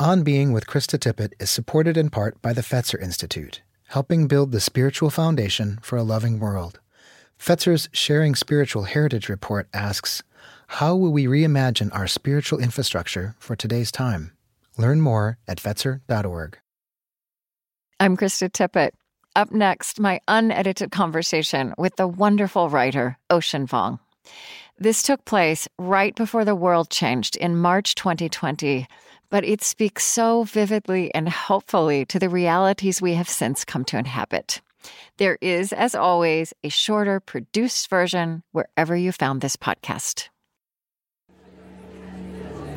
On Being with Krista Tippett is supported in part by the Fetzer Institute, helping build the spiritual foundation for a loving world. Fetzer's Sharing Spiritual Heritage report asks How will we reimagine our spiritual infrastructure for today's time? Learn more at Fetzer.org. I'm Krista Tippett. Up next, my unedited conversation with the wonderful writer, Ocean Vuong. This took place right before the world changed in March 2020 but it speaks so vividly and helpfully to the realities we have since come to inhabit. There is, as always, a shorter, produced version wherever you found this podcast.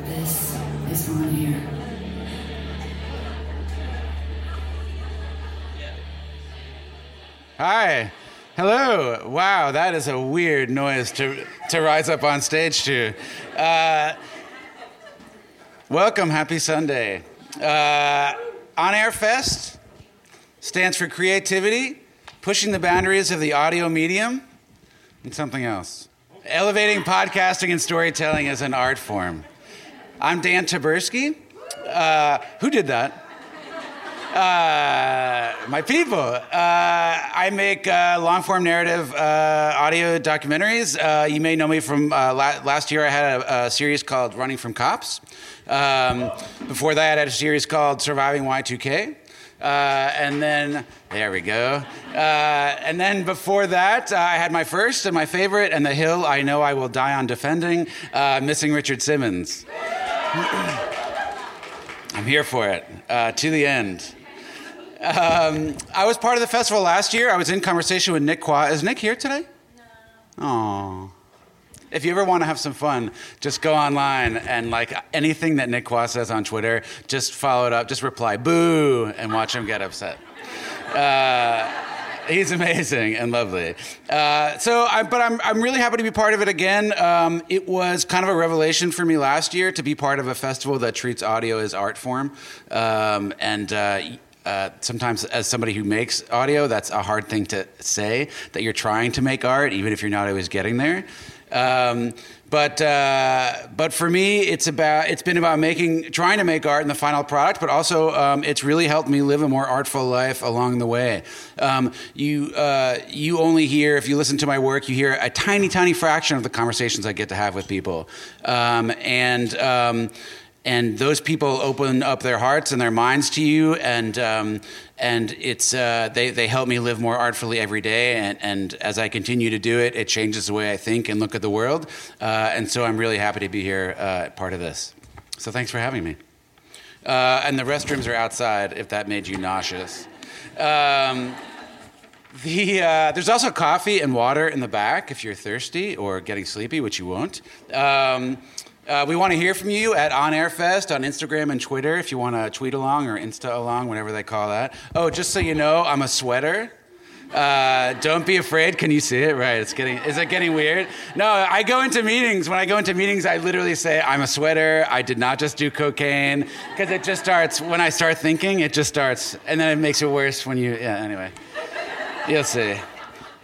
This is on here. Hi. Hello. Wow, that is a weird noise to, to rise up on stage to. Uh, Welcome, happy Sunday. Uh, On Air Fest stands for creativity, pushing the boundaries of the audio medium, and something else. Elevating podcasting and storytelling as an art form. I'm Dan Taberski. Uh, who did that? Uh, my people. Uh, I make uh, long form narrative uh, audio documentaries. Uh, you may know me from uh, la- last year, I had a, a, series called Running from Cops. Um, before that, I had a series called Surviving Y2K. and then, there we go. and then before that, I had my first and my favorite, and the hill I know I will die on defending, Missing Richard Simmons. I'm here for it to the end. Um, I was part of the festival last year. I was in conversation with Nick Quah. Is Nick here today? No. Aww. If you ever want to have some fun, just go online and like anything that Nick Quah says on Twitter, just follow it up, just reply boo and watch him get upset. Uh, he's amazing and lovely. Uh, so, I, but I'm, I'm really happy to be part of it again. Um, it was kind of a revelation for me last year to be part of a festival that treats audio as art form. Um, and uh, uh, sometimes as somebody who makes audio, that's a hard thing to say that you're trying to make art, even if you're not always getting there. Um, but uh, but for me, it's about it's been about making trying to make art in the final product, but also um, it's really helped me live a more artful life along the way. Um, you uh, you only hear if you listen to my work, you hear a tiny tiny fraction of the conversations I get to have with people, um, and um, and those people open up their hearts and their minds to you. And um, and it's uh, they, they help me live more artfully every day. And, and as i continue to do it it changes the way i think and look at the world. Uh, and so i'm really happy to be here uh, part of this. So thanks for having me. Uh, and the restrooms are outside if that made you nauseous. Um, the, uh, there's also coffee and water in the back if you're thirsty or getting sleepy, which you won't. Um, uh, we want to hear from you at On Air Fest on Instagram and Twitter if you want to tweet along or Insta along, whatever they call that. Oh, just so you know, I'm a sweater. Uh, don't be afraid. Can you see it? Right. It's getting. Is it getting weird? No. I go into meetings. When I go into meetings, I literally say, "I'm a sweater. I did not just do cocaine," because it just starts when I start thinking. It just starts, and then it makes it worse when you. Yeah. Anyway, you'll see.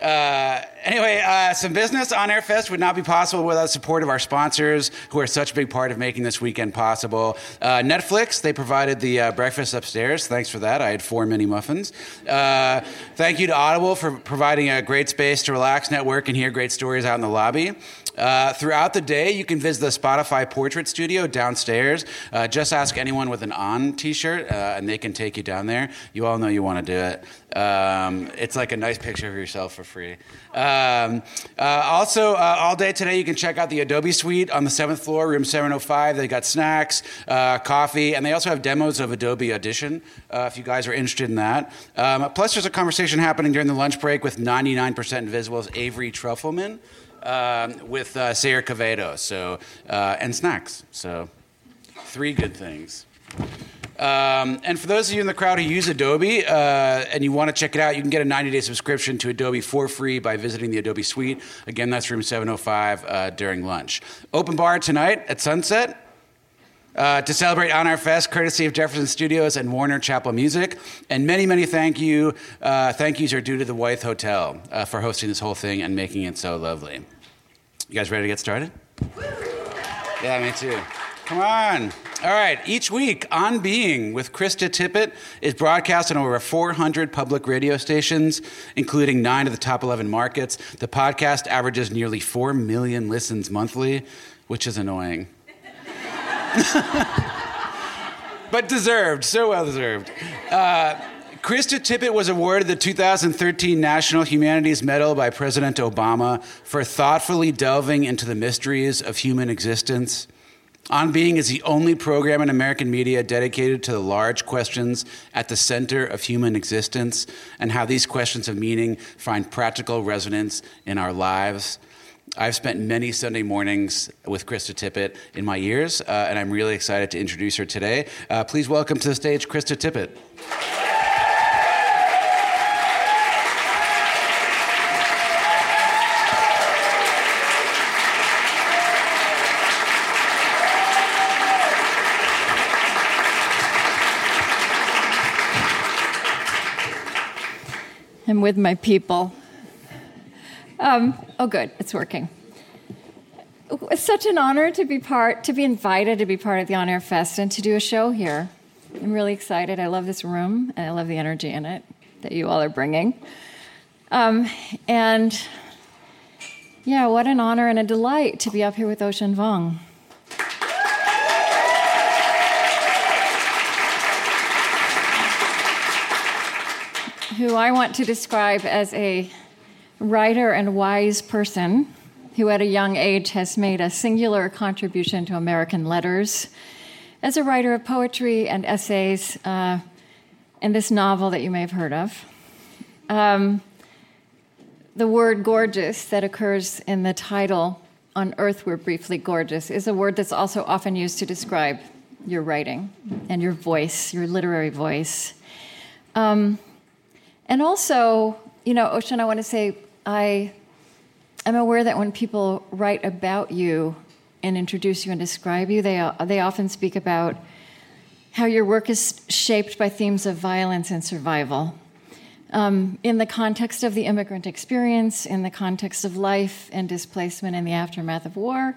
Uh, anyway, uh, some business on Air Fest would not be possible without the support of our sponsors, who are such a big part of making this weekend possible. Uh, Netflix, they provided the uh, breakfast upstairs. Thanks for that. I had four mini muffins. Uh, thank you to Audible for providing a great space to relax, network, and hear great stories out in the lobby. Uh, throughout the day, you can visit the Spotify Portrait Studio downstairs. Uh, just ask anyone with an on t shirt, uh, and they can take you down there. You all know you want to do it. Um, it's like a nice picture of yourself for free. Um, uh, also, uh, all day today, you can check out the Adobe Suite on the seventh floor, room 705. They got snacks, uh, coffee, and they also have demos of Adobe Audition if you guys are interested in that. Um, plus, there's a conversation happening during the lunch break with 99% Invisible's Avery Trufelman um, with uh, Sayre Quevedo, so uh, and snacks. So three good things. Um, and for those of you in the crowd who use Adobe uh, and you want to check it out, you can get a 90 day subscription to Adobe for free by visiting the Adobe Suite. Again, that's room 705 uh, during lunch. Open bar tonight at sunset. Uh, to celebrate On Air Fest, courtesy of Jefferson Studios and Warner Chappell Music. And many, many thank you. Uh, thank yous are due to the Wythe Hotel uh, for hosting this whole thing and making it so lovely. You guys ready to get started? Yeah, me too. Come on. All right. Each week, On Being with Krista Tippett is broadcast on over 400 public radio stations, including nine of the top 11 markets. The podcast averages nearly 4 million listens monthly, which is annoying. but deserved. So well deserved. Uh, Krista Tippett was awarded the 2013 National Humanities Medal by President Obama for thoughtfully delving into the mysteries of human existence. On Being is the only program in American media dedicated to the large questions at the center of human existence and how these questions of meaning find practical resonance in our lives. I've spent many Sunday mornings with Krista Tippett in my years, uh, and I'm really excited to introduce her today. Uh, please welcome to the stage Krista Tippett. I'm with my people. Um, oh, good, it's working. It's such an honor to be part, to be invited to be part of the On Air Fest and to do a show here. I'm really excited. I love this room and I love the energy in it that you all are bringing. Um, and yeah, what an honor and a delight to be up here with Ocean Vuong. who I want to describe as a writer and wise person who, at a young age, has made a singular contribution to American letters as a writer of poetry and essays uh, in this novel that you may have heard of. Um, the word gorgeous that occurs in the title, On Earth We're Briefly Gorgeous, is a word that's also often used to describe your writing and your voice, your literary voice. Um, and also, you know, Ocean, I want to say I am aware that when people write about you and introduce you and describe you, they, they often speak about how your work is shaped by themes of violence and survival. Um, in the context of the immigrant experience, in the context of life and displacement in the aftermath of war,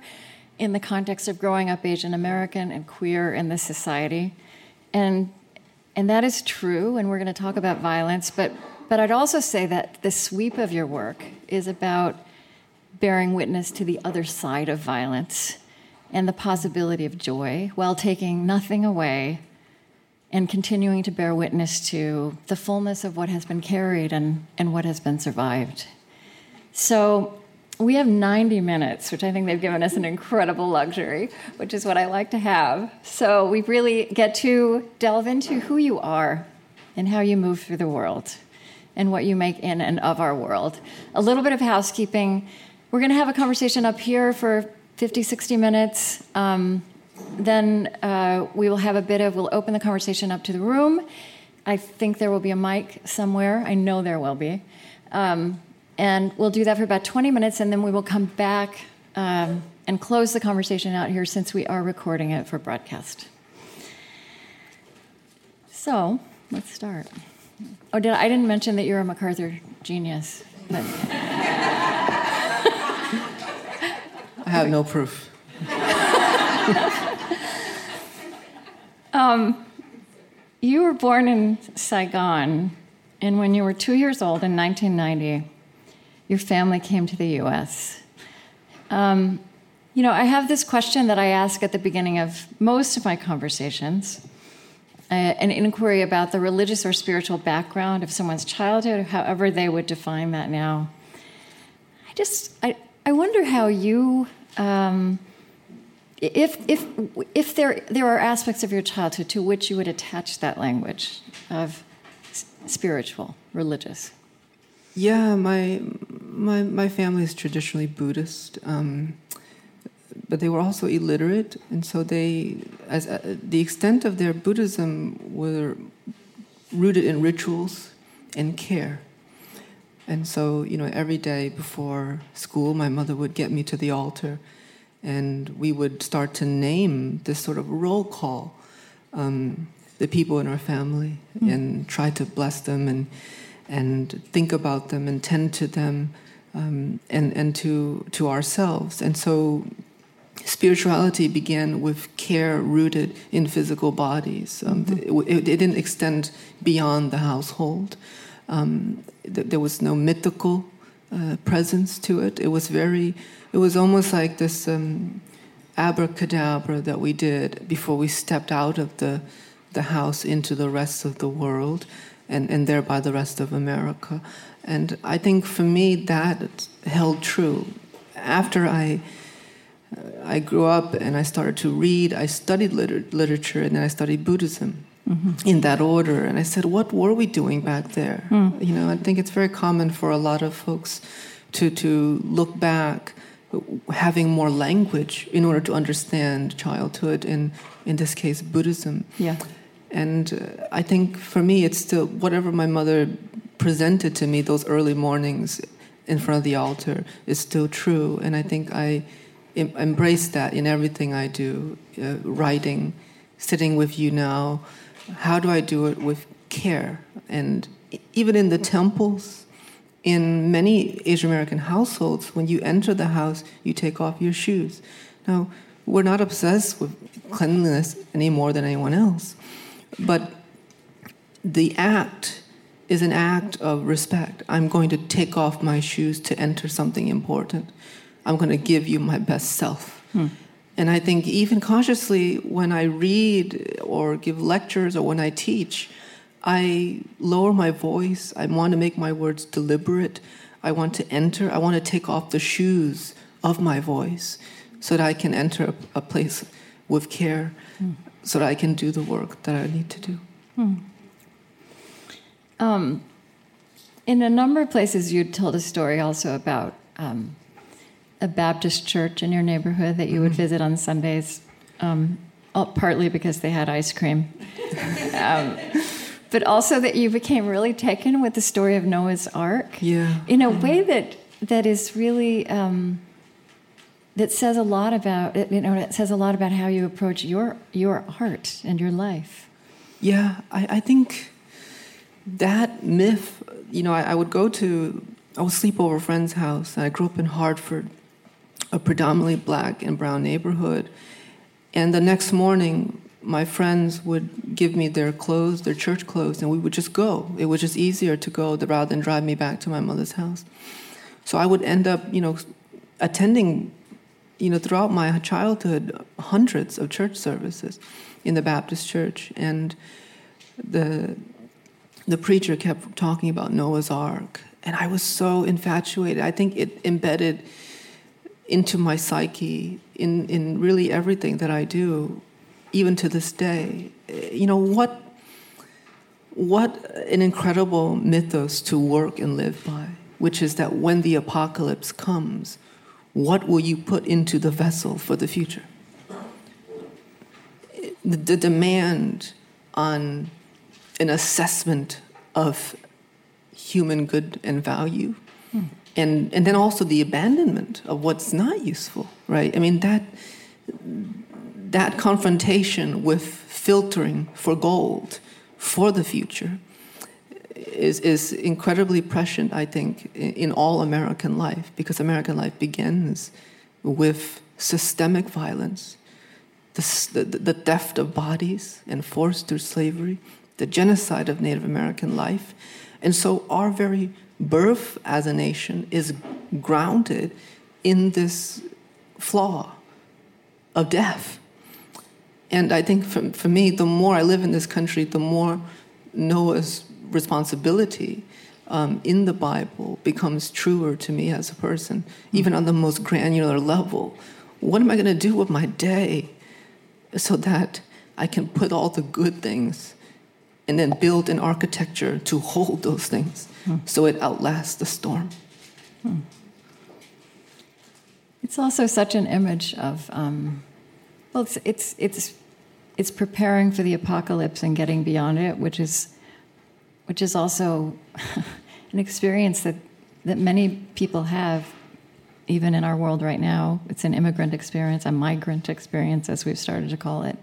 in the context of growing up Asian American and queer in this society. And and that is true, and we're going to talk about violence, but, but I'd also say that the sweep of your work is about bearing witness to the other side of violence and the possibility of joy while taking nothing away and continuing to bear witness to the fullness of what has been carried and, and what has been survived. So we have 90 minutes, which I think they've given us an incredible luxury, which is what I like to have. So we really get to delve into who you are and how you move through the world and what you make in and of our world. A little bit of housekeeping. We're going to have a conversation up here for 50, 60 minutes. Um, then uh, we will have a bit of, we'll open the conversation up to the room. I think there will be a mic somewhere. I know there will be. Um, and we'll do that for about 20 minutes, and then we will come back um, and close the conversation out here since we are recording it for broadcast. So let's start. Oh, did I, I didn't mention that you're a MacArthur genius. But. I have no proof. um, you were born in Saigon, and when you were two years old in 1990, your family came to the US. Um, you know, I have this question that I ask at the beginning of most of my conversations uh, an inquiry about the religious or spiritual background of someone's childhood, however they would define that now. I just, I, I wonder how you. Um, if, if, if there, there are aspects of your childhood to which you would attach that language of spiritual, religious. Yeah, my my my family is traditionally Buddhist, um, but they were also illiterate, and so they, as uh, the extent of their Buddhism, were rooted in rituals and care. And so, you know, every day before school, my mother would get me to the altar, and we would start to name this sort of roll call um, the people in our family mm. and try to bless them and and think about them and tend to them um, and, and to, to ourselves. And so spirituality began with care rooted in physical bodies. Um, Mm-hmm. it, it, didn't extend beyond the household. Um, th- there was no mythical uh, presence to it. It was very, it was almost like this um, abracadabra that we did before we stepped out of the, the house into the rest of the world and, and thereby the rest of America. And I think for me that held true. After I I grew up and I started to read. I studied liter- literature and then I studied Buddhism in that order. And I said, what were we doing back there? You know, I think it's very common for a lot of folks to, to look back having more language in order to understand childhood and in this case Buddhism. Yeah. And uh, I think for me, it's still whatever my mother presented to me those early mornings in front of the altar is still true. And I think I embrace that in everything I do uh, writing, sitting with you now. How do I do it with care? And even in the temples, in many Asian American households, when you enter the house, you take off your shoes. Now, we're not obsessed with cleanliness any more than anyone else, but the act is an act of respect. I'm going to take off my shoes to enter something important. I'm going to give you my best self. Hmm. And I think even consciously, when I read or give lectures or when I teach, I lower my voice. I want to make my words deliberate. I want to enter. I want to take off the shoes of my voice so that I can enter a, place with care, hmm. so that I can do the work that I need to do. Hmm. Um, in a number of places, you told a story also about um, a Baptist church in your neighborhood that you would visit on Sundays, um, partly because they had ice cream, um, but also that you became really taken with the story of Noah's Ark Yeah. in a way that that is really um, that says a lot about you know it says a lot about how you approach your your art and your life. Yeah, I, I think that myth, you know, I, I would go to, I would sleep over a friend's house. I grew up in Hartford, a predominantly black and brown neighborhood. And the next morning, my friends would give me their clothes, their church clothes, and we would just go. It was just easier to go rather than drive me back to my mother's house. So I would end up, you know, attending, you know, throughout my childhood, hundreds of church services in the Baptist church. And the the preacher kept talking about Noah's Ark, and I was so infatuated. I think it embedded into my psyche in, in really everything that I do, even to this day. You know, what, what an incredible mythos to work and live by, which is that when the apocalypse comes, what will you put into the vessel for the future? The, the demand on an assessment of human good and value hmm. And and then also the abandonment of what's not useful right i mean that that confrontation with filtering for gold for the future is is incredibly prescient i think in, all american life because american life begins with systemic violence the, the, the theft of bodies and forced through slavery, the genocide of Native American life. And so our very birth as a nation is grounded in this flaw of death. And I think for, for me, the more I live in this country, the more Noah's responsibility um, in the Bible becomes truer to me as a person, even on the most granular level. What am I going to do with my day so that I can put all the good things and then build an architecture to hold those things so it outlasts the storm? It's also such an image of, um, well, it's, it's, it's, it's preparing for the apocalypse and getting beyond it, which is, which is also an experience that, that many people have, even in our world right now. It's an immigrant experience, a migrant experience, as we've started to call it.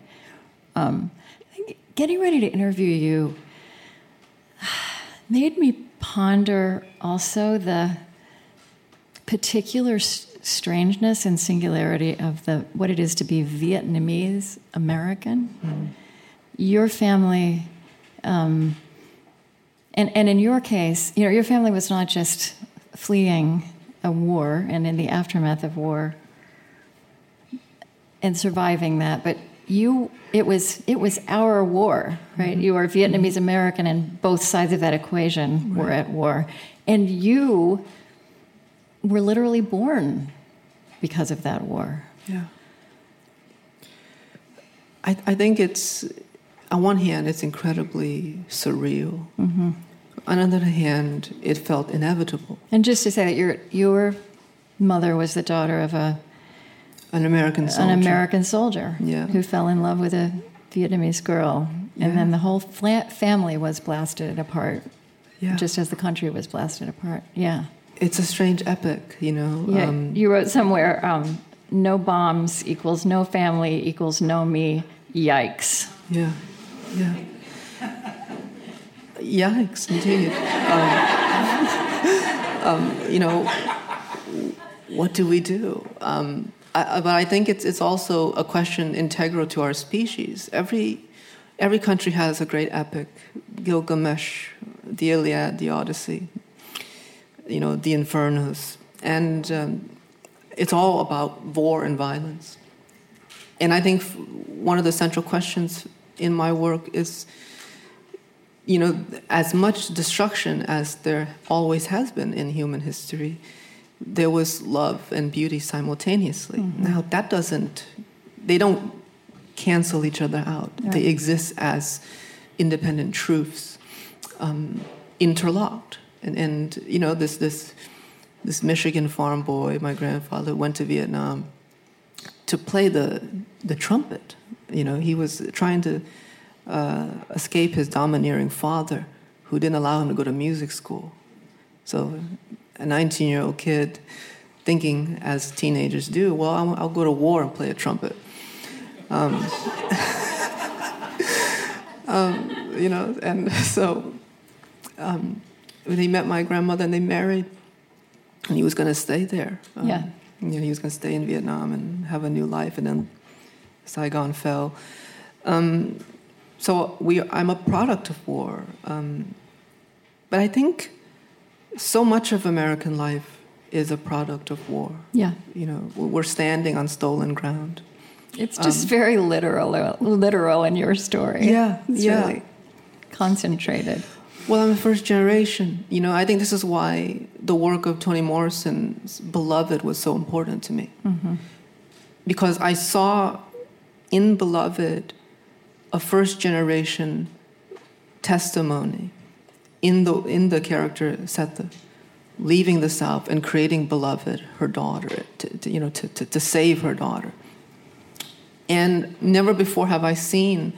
Um, getting ready to interview you made me ponder also the particular strangeness and singularity of the what it is to be Vietnamese American. Mm-hmm. Your family, um, and and in your case, you know, your family was not just fleeing a war and in the aftermath of war and surviving that, but you it was it was our war, right? Mm-hmm. You are Vietnamese American, and both sides of that equation right. were at war, and you were literally born because of that war. Yeah. I, I think it's, on one hand, it's incredibly surreal. Mm-hmm. On the other hand, it felt inevitable. And just to say that your your mother was the daughter of a an American soldier. An American soldier yeah. who fell in love with a Vietnamese girl. And then the whole family was blasted apart, yeah. just as the country was blasted apart. Yeah. It's a strange epic, you know. Yeah, um, you wrote somewhere um, no bombs equals no family equals no me. Yikes. Yeah, yeah. Yikes, indeed. Um, um, you know, what do we do? Um, I, but I think it's it's also a question integral to our species. Every every country has a great epic, Gilgamesh, the Iliad, the Odyssey, you know, the Infernos, and um, it's all about war and violence. And I think one of the central questions in my work is, you know, as much destruction as there always has been in human history there was love and beauty simultaneously. Mm-hmm. Now, that doesn't, they don't cancel each other out. Right. They exist as independent truths, um, interlocked. And, and, you know, this, this, this Michigan farm boy, my grandfather, went to Vietnam to play the, the trumpet. You know, he was trying to uh, escape his domineering father who didn't allow him to go to music school. So a 19 year old kid thinking, as teenagers do, well, I'll, I'll go to war and play a trumpet. Um, um, you know, and so um, when he met my grandmother and they married, and he was going to stay there. Um, yeah. You know, he was going to stay in Vietnam and have a new life, and then Saigon fell. Um, so we, I'm a product of war. Um, but I think so much of American life is a product of war. Yeah. You know, we're standing on stolen ground. It's just um, very literal, literal in your story. Yeah, it's yeah. Really concentrated. Well, I'm a first generation. You know, I think this is why the work of Toni Morrison's Beloved was so important to me. Mm-hmm. Because I saw in Beloved a first generation testimony in the in the character Sethe, leaving the South and creating beloved her daughter, to, to, you know, to, to, to save her daughter. And never before have I seen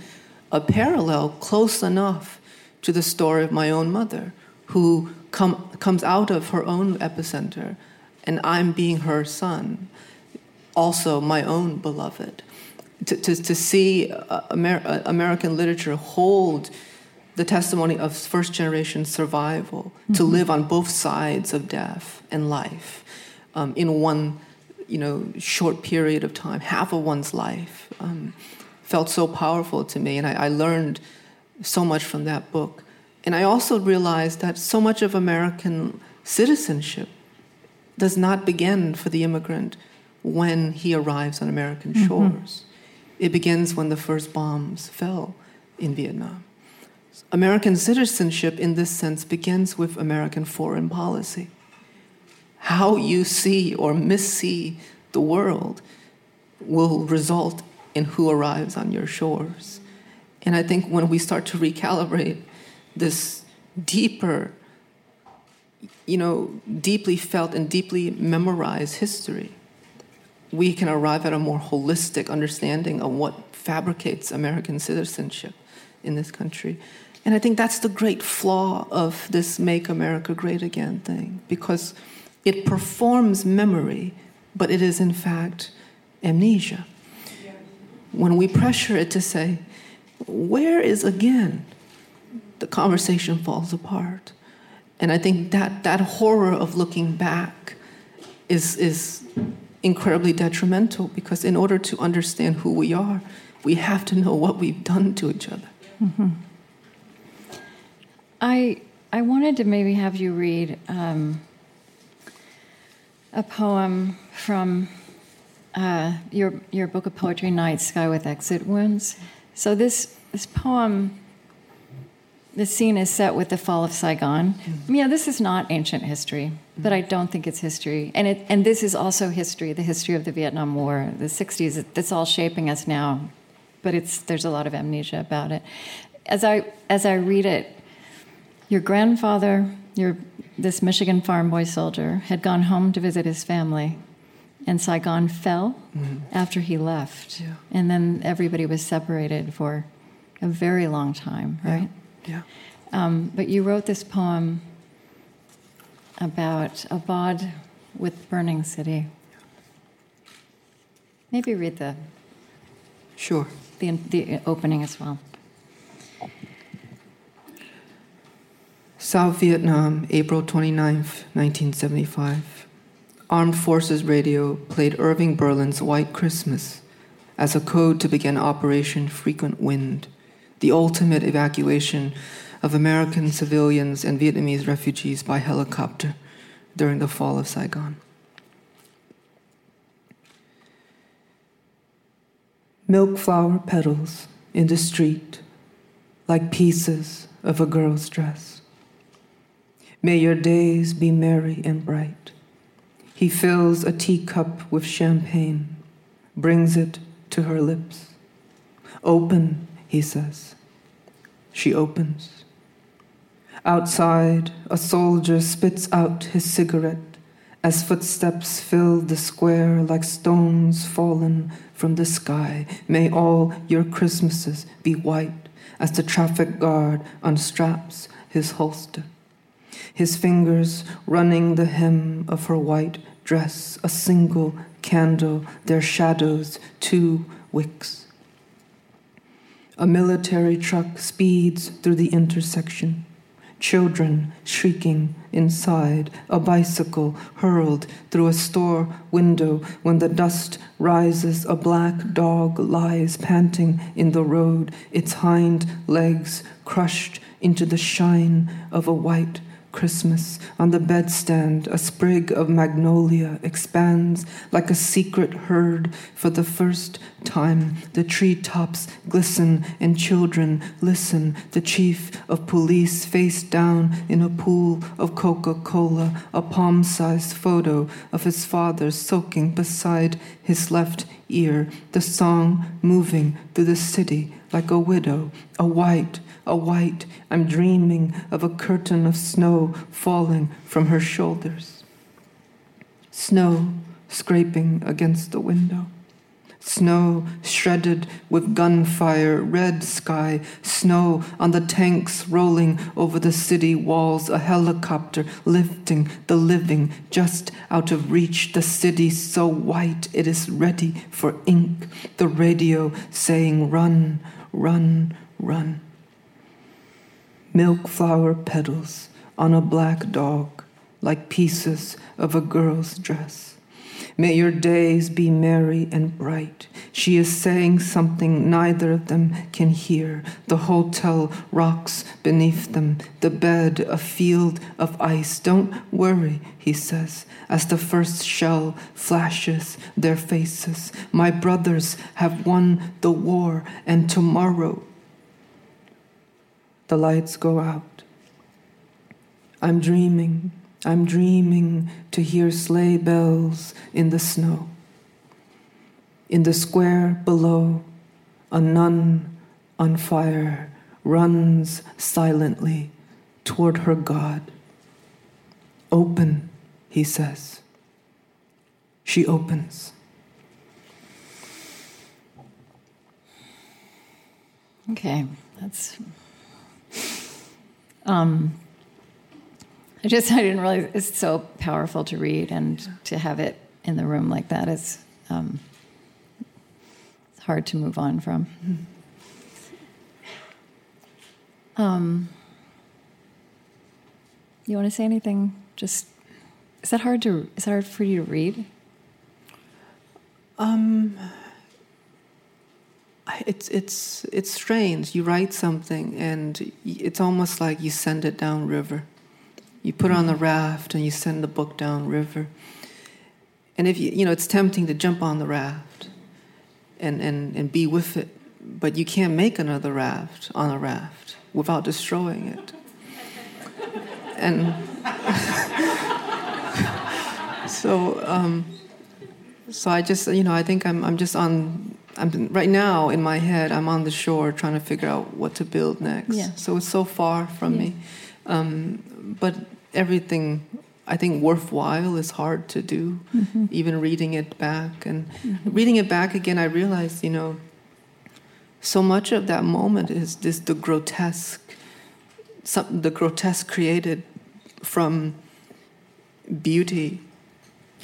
a parallel close enough to the story of my own mother, who come, comes out of her own epicenter, and I'm being her son, also my own beloved. To, to, to see uh, Amer- uh, American literature hold the testimony of first generation survival mm-hmm. to live on both sides of death and life um, in one you know short period of time half of one's life um, felt so powerful to me and I, I, learned so much from that book and i also realized that so much of american citizenship does not begin for the immigrant when he arrives on american mm-hmm. shores it begins when the first bombs fell in vietnam American citizenship, in this sense, begins with American foreign policy. How you see or missee the world will result in who arrives on your shores. And I think when we start to recalibrate this deeper, you know, deeply felt and deeply memorized history, we can arrive at a more holistic understanding of what fabricates American citizenship in this country. And I think that's the great flaw of this Make America Great Again thing, because it performs memory, but it is in fact amnesia. When we pressure it to say, where is again, the conversation falls apart. And I think that, that horror of looking back is, is incredibly detrimental because in order to understand who we are, we have to know what we've done to each other. Mm-hmm. I, I wanted to maybe have you read um, a poem from uh, your, your book of poetry, Night Sky with Exit Wounds. So this, this poem the scene is set with the fall of Saigon. Mm-hmm. Yeah, this is not ancient history, mm-hmm. but I don't think it's history. And it and this is also history, the history of the Vietnam War, the 60s. It's all shaping us now, but it's there's a lot of amnesia about it. As I as I read it, your grandfather, your this Michigan farm boy soldier, had gone home to visit his family, and Saigon fell mm-hmm. after he left, yeah. and then everybody was separated for a very long time, right? Yeah. Yeah. Um, but you wrote this poem about Aubade with burning city. Maybe read the sure the the opening as well. South Vietnam, April 29, 1975. Armed Forces Radio played Irving Berlin's White Christmas as a code to begin Operation Frequent Wind the ultimate evacuation of American civilians and Vietnamese refugees by helicopter during the fall of Saigon. Milk flower petals in the street like pieces of a girl's dress. May your days be merry and bright. He fills a teacup with champagne, brings it to her lips. Open he says. She opens. Outside, a soldier spits out his cigarette as footsteps fill the square like stones fallen from the sky. May all your Christmases be white as the traffic guard unstraps his holster. His fingers running the hem of her white dress, a single candle, their shadows, two wicks. A military truck speeds through the intersection. Children shrieking inside, a bicycle hurled through a store window when the dust rises. A black dog lies panting in the road, its hind legs crushed into the shine of a white Christmas. On the bedstand, a sprig of magnolia expands like a secret heard for the first time. The treetops glisten and children listen. The chief of police face down in a pool of Coca Cola, a palm sized photo of his father soaking beside his left ear. The song moving through the city like a widow, a white, a white. I'm dreaming of a curtain of snow falling from her shoulders. Snow scraping against the window. Snow shredded with gunfire, red sky, snow on the tanks rolling over the city walls, a helicopter lifting the living just out of reach, the city so white it is ready for ink, the radio saying, Run, run, run milk flower petals on a black dog, like pieces of a girl's dress. May your days be merry and bright. She is saying something neither of them can hear. The hotel rocks beneath them, the bed a field of ice. Don't worry, he says, as the first shell flashes their faces. My brothers have won the war, and tomorrow the lights go out. I'm dreaming, I'm dreaming to hear sleigh bells in the snow. In the square below, a nun on fire runs silently toward her God. Open, he says. She opens. Okay, that's um, I just I didn't realize it's so powerful to read and to have it in the room like that is um, it's hard to move on from. Um, you want to say anything? Just is that hard to is that hard for you to read? Um, it's it's it's strange. You write something, and it's almost like you send it down river. You put it on the raft, and you send the book down river. And if you you know, it's tempting to jump on the raft, and and and be with it, but you can't make another raft on a raft without destroying it. and so. Um, so I just, you know, I think I'm, I'm just on, I'm right now in my head, I'm on the shore trying to figure out what to build next. Yeah. So it's so far from Yeah. me. Um, but everything I think worthwhile is hard to do, Mm-hmm. even reading it back. And reading it back again, I realized, you know, so much of that moment is this the grotesque, some, the grotesque created from beauty,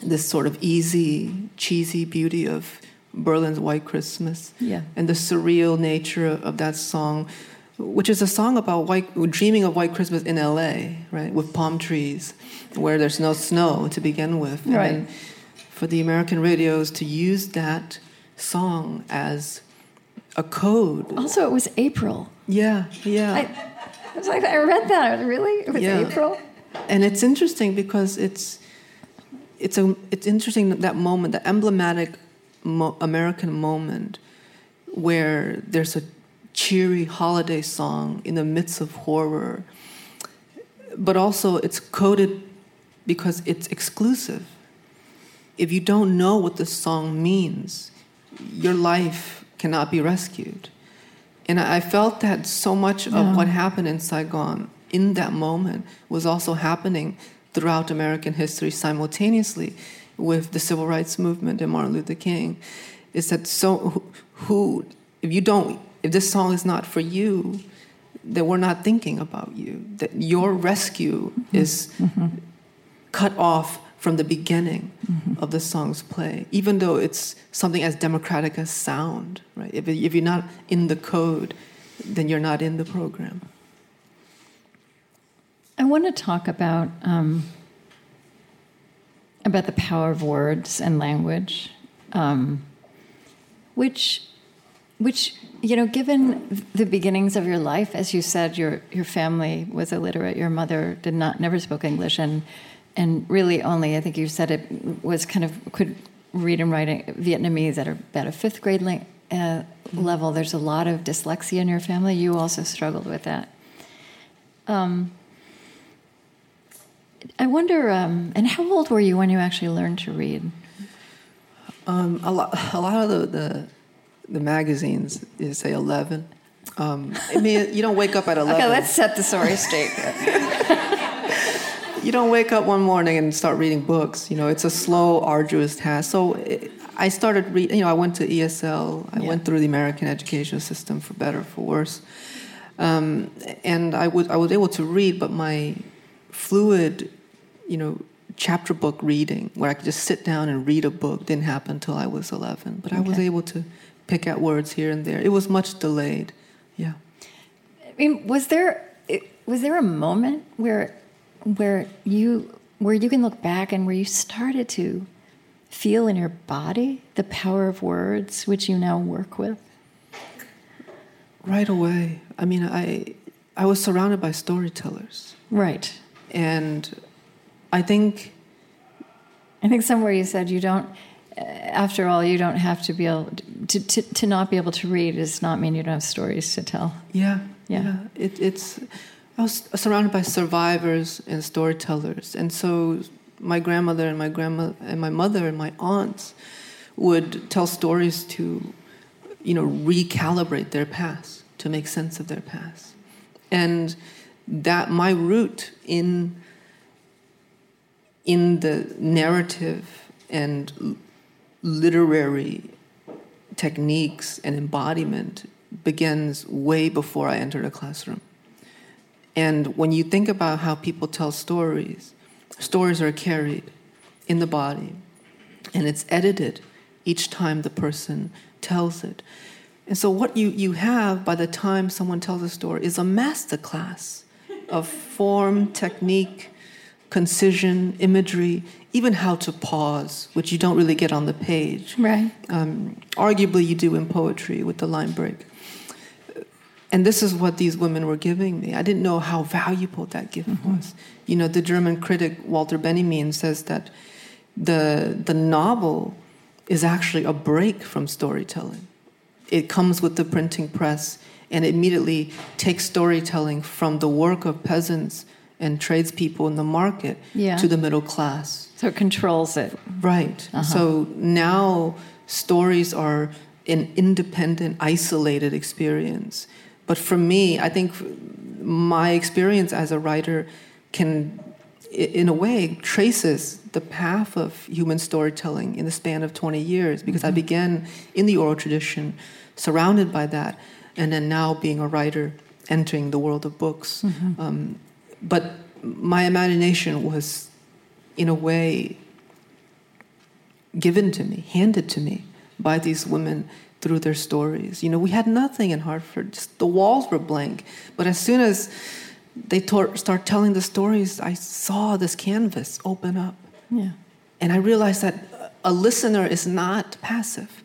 this sort of easy, cheesy beauty of Berlin's White Christmas, Yeah. and the surreal nature of that song, which is a song about white, dreaming of White Christmas in L.A., right, with palm trees, where there's no snow to begin with, and Right. then for the American radios to use that song as a code. Also, it was April. Yeah, yeah. I, I was like, I read that. Really? It was Yeah. April? and it's interesting because it's it's a it's interesting that, that moment, the emblematic mo- American moment, where there's a cheery holiday song in the midst of horror, but also it's coded because it's exclusive. If you don't know what the song means, your life cannot be rescued. And I I felt that so much of what happened in Saigon in that moment was also happening throughout American history simultaneously with the civil rights movement and Martin Luther King. Is that so? Who, if you don't, if this song is not for you, that we're not thinking about you. That your rescue mm-hmm. is mm-hmm. cut off from the beginning mm-hmm. of the song's play, even though it's something as democratic as sound, right? If, if you're not in the code, then you're not in the program. I want to talk about um, about the power of words and language, um, which which you know, given the beginnings of your life, as you said, your your family was illiterate. Your mother did not never spoke English, and and really only I think you said it was kind of could read and write Vietnamese at about a fifth grade le- uh, level. There's a lot of dyslexia in your family. You also struggled with that. Um, I wonder, um, and how old were you when you actually learned to read? Um, a lot, a lot of the, the, the magazines is say 11. Um, I mean, you don't wake up at 11. Okay, let's set the story straight. you don't wake up one morning and start reading books. You know, it's a slow, arduous task. So it, I started reading. You know, I went to ESL. I Yeah. went through the American education system for better, for worse. Um, and I was I was able to read, but my fluid, you know, chapter book reading, where I could just sit down and read a book, didn't happen until I was 11. But I was able to pick out words here and there. It was much delayed. Yeah. I mean, was there was there a moment where where you where you can look back and where you started to feel in your body the power of words, which you now work with? Right away. I mean, I I was surrounded by storytellers. Right. And I think, I think somewhere you said you don't. After all, you don't have to be able to, to to not be able to read does not mean you don't have stories to tell. yeah, Yeah. yeah, it, it's. I was surrounded by survivors and storytellers, and so my grandmother and my grandma and my mother and my aunts would tell stories to, you know, recalibrate their past to make sense of their past, and that my root in in the narrative and literary techniques and embodiment begins way before I entered a classroom. And when you think about how people tell stories, stories are carried in the body and it's edited each time the person tells it. And so, what you, you have by the time someone tells a story is a masterclass of form, technique, concision, imagery, even how to pause, which you don't really get on the page. Right. Um, arguably, you do in poetry with the line break. And this is what these women were giving me. I didn't know how valuable that gift mm-hmm. was. You know, the German critic Walter Benjamin says that the, the novel is actually a break from storytelling. It comes with the printing press and immediately takes storytelling from the work of peasants and tradespeople in the market yeah. to the middle class. So it controls it. Right. Uh-huh. So now stories are an independent, isolated experience. But for me, I think my experience as a writer can, in a way, traces the path of human storytelling in the span of 20 years because mm-hmm. I began in the oral tradition, surrounded by that, and then now being a writer, entering the world of books. Mm-hmm. Um, but my imagination was, in a way, given to me, handed to me by these women through their stories. You know, we had nothing in Hartford, just the walls were blank. But as soon as they tor- start telling the stories, I saw this canvas open up. Yeah. And I realized that a listener is not passive.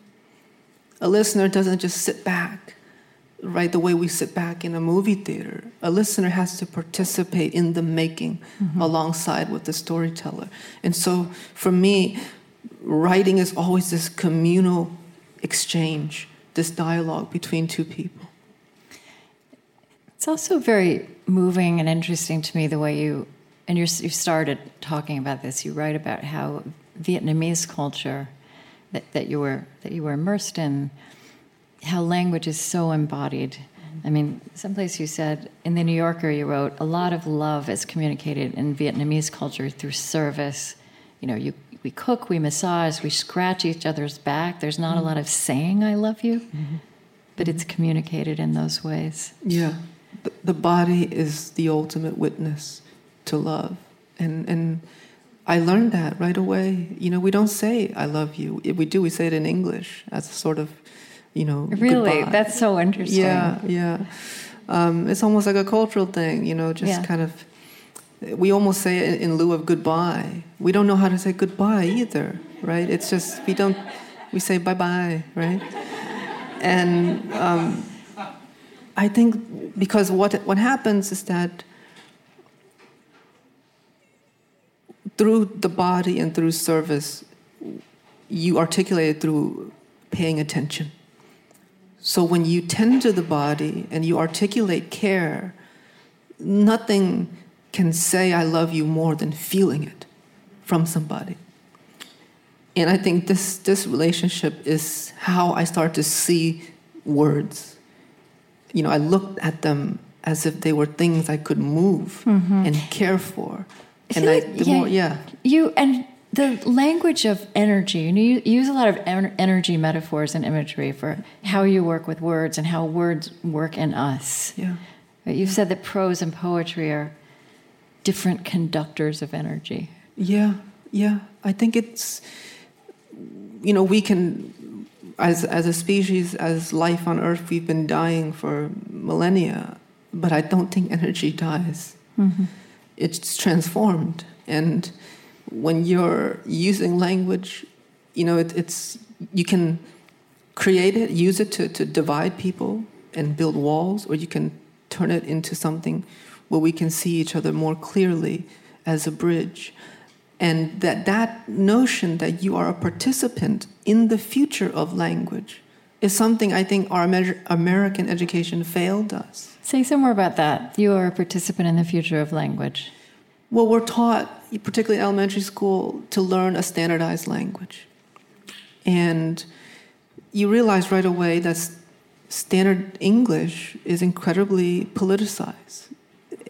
A listener doesn't just sit back right the way we sit back in a movie theater a listener has to participate in the making mm-hmm. alongside with the storyteller and so for me writing is always this communal exchange this dialogue between two people it's also very moving and interesting to me the way you and you started talking about this you write about how vietnamese culture that, that you were that you were immersed in how language is so embodied. I mean, someplace you said in the New Yorker, you wrote, a lot of love is communicated in Vietnamese culture through service. You know, you, we cook, we massage, we scratch each other's back. There's not mm-hmm. a lot of saying, I love you, mm-hmm. but it's communicated in those ways. Yeah. The body is the ultimate witness to love. And, and I learned that right away. You know, we don't say, I love you. If we do, we say it in English as a sort of you know. Really, goodbye. that's so interesting. Yeah, yeah. Um, it's almost like a cultural thing, you know, just yeah. kind of. We almost say it in lieu of goodbye. We don't know how to say goodbye either, right? It's just we don't. We say bye bye, right? And um, I think because what what happens is that through the body and through service, you articulate it through paying attention. So when you tend to the body and you articulate care, nothing can say I love you more than feeling it from somebody. And I think this this relationship is how I start to see words. You know, I looked at them as if they were things I could move mm-hmm. and care for. And I, the yeah, more, yeah. You and the language of energy, you use a lot of energy metaphors and imagery for how you work with words and how words work in us. Yeah. You've said that prose and poetry are different conductors of energy. Yeah, yeah. I think it's, you know, we can, as, as a species, as life on Earth, we've been dying for millennia, but I don't think energy dies. Mm-hmm. It's transformed. And when you're using language, you know, it, it's you can create it, use it to, to divide people and build walls, or you can turn it into something where we can see each other more clearly as a bridge. And that that notion that you are a participant in the future of language is something I think our American education failed us. Say some more about that. You are a participant in the future of language. Well, we're taught, particularly in elementary school, to learn a standardized language. And you realize right away that standard English is incredibly politicized.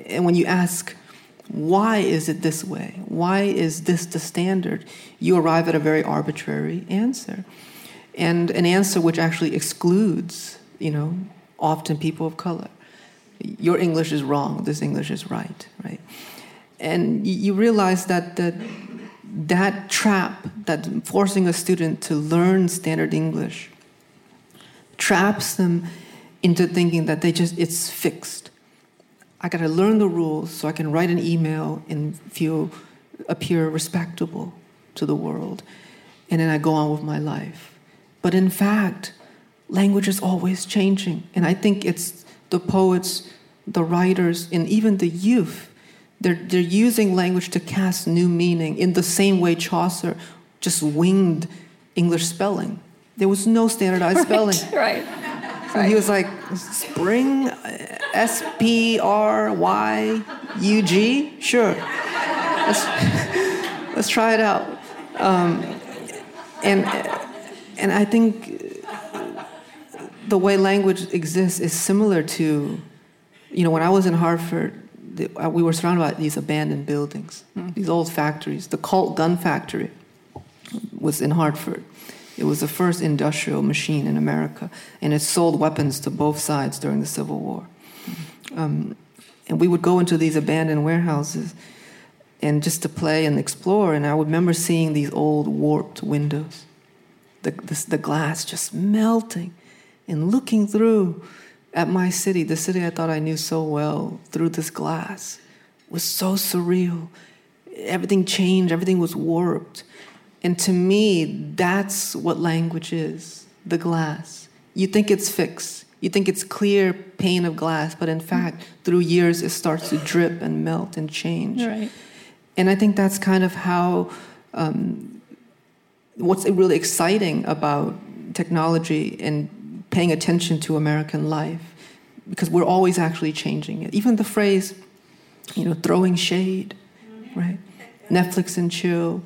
And when you ask, why is it this way? Why is this the standard? You arrive at a very arbitrary answer. And an answer which actually excludes, you know, often people of color. Your English is wrong, this English is right, right? And you realize that that that trap that forcing a student to learn standard english traps them into thinking that they just it's fixed I got to learn the rules so I can write an email and feel appear respectable to the world. And then I go on with my life. But in fact, language is always changing. And I think it's the poets, the writers, and even the youth. They're, they're using language to cast new meaning in the same way Chaucer just winged English spelling. There was no standardized spelling. right. So he was like, spring, S P R Y U G? Sure. Let's, let's try it out. Um, and, and I think the way language exists is similar to, you know, when I was in Hartford, uh, we were surrounded by these abandoned buildings, mm. these old factories. The Colt gun factory was in Hartford. It was the first industrial machine in America, and it sold weapons to both sides during the Civil War. Um, and we would go into these abandoned warehouses and just to play and explore. And I remember seeing these old warped windows, the, the, the glass just melting, and looking through at my city, the city I thought I knew so well, through this glass was so surreal. Everything changed, everything was warped. And to me, that's what language is the glass. You think it's fixed, you think it's clear pane of glass, but in fact, through years, it starts to drip and melt and change. Right. And I think that's kind of how um, what's really exciting about technology and paying attention to American life, because we're always actually changing it. Even the phrase, you know, throwing shade, right? Netflix and chill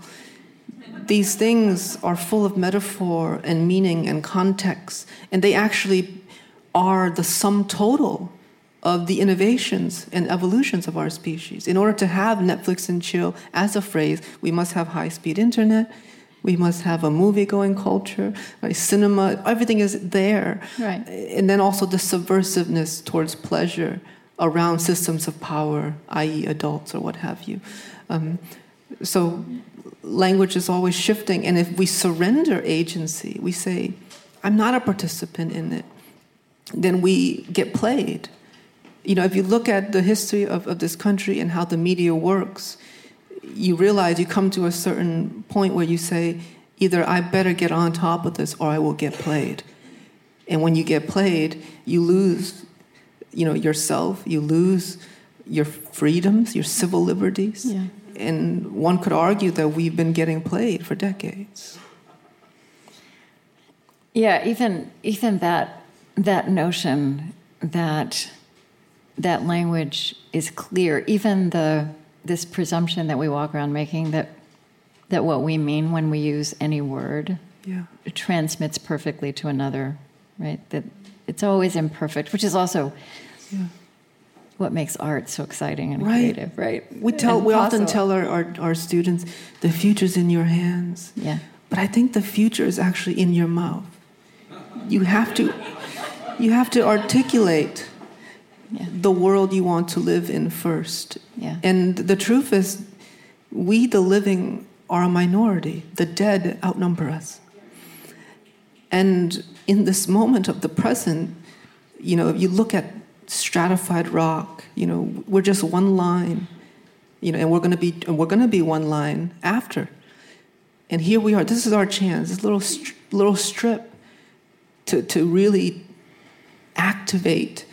these things are full of metaphor and meaning and context, and they actually are the sum total of the innovations and evolutions of our species. In order to have Netflix and chill as a phrase, we must have high speed internet, we must have a movie going culture, right? cinema, everything is there. Right. And then also the subversiveness towards pleasure around systems of power, i.e., adults or what have you. Um, so language is always shifting. And if we surrender agency, we say, I'm not a participant in it, then we get played. You know, if you look at the history of, of this country and how the media works, you realize you come to a certain point where you say, either I better get on top of this or I will get played. And when you get played, you lose, you know, yourself, you lose your freedoms, your civil liberties. Yeah and one could argue that we've been getting played for decades. Yeah, even even that that notion that that language is clear, even the this presumption that we walk around making that that what we mean when we use any word yeah. transmits perfectly to another, right? That it's always imperfect, which is also yeah what makes art so exciting and right. creative, right? We tell, and we often tell our, our, our students, the future's in your hands. Yeah. But I think the future is actually in your mouth. You have to, you have to articulate yeah. the world you want to live in first. Yeah. And the truth is, we, the living, are a minority. The dead outnumber us. And in this moment of the present, you know, if you look at stratified rock. You know, we're just one line. You know, and we're going to be and we're going to be one line after. And here we are. This is our chance. This little little strip to to really activate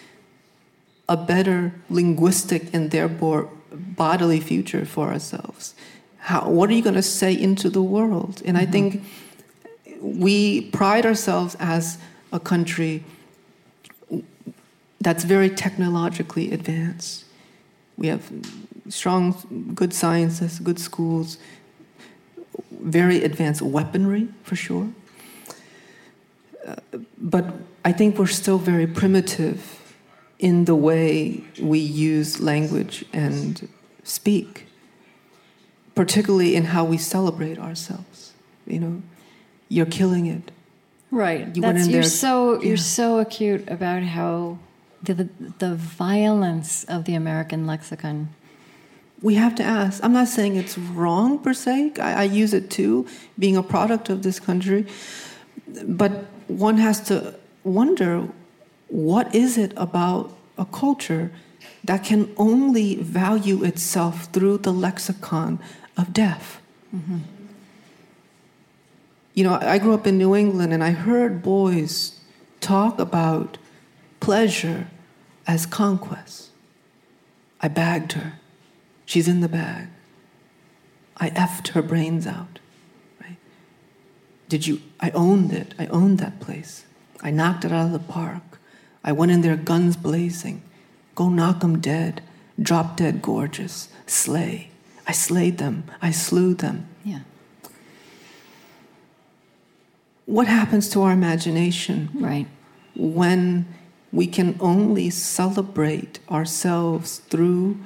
a better linguistic and therefore bodily future for ourselves. How, what are you going to say into the world? And mm-hmm. I think we pride ourselves as a country that's very technologically advanced. We have strong, good sciences, good schools, very advanced weaponry for sure. Uh, but I think we're still very primitive in the way we use language and speak, particularly in how we celebrate ourselves. You know, you're killing it. Right. You That's, you're there, so yeah. you're so acute about how the, the violence of the American lexicon. We have to ask. I'm not saying it's wrong per se. I, I use it too, being a product of this country. But one has to wonder what is it about a culture that can only value itself through the lexicon of death. Mm-hmm. You know, I grew up in New England and I heard boys talk about pleasure as conquest. I bagged her. She's in the bag. I effed her brains out. Right? Did you? I owned it. I owned that place. I knocked it out of the park. I went in there, guns blazing. Go knock 'em dead. Drop dead gorgeous. Slay. I slayed them. I slew them. Yeah. What happens to our imagination Right. when we can only celebrate ourselves through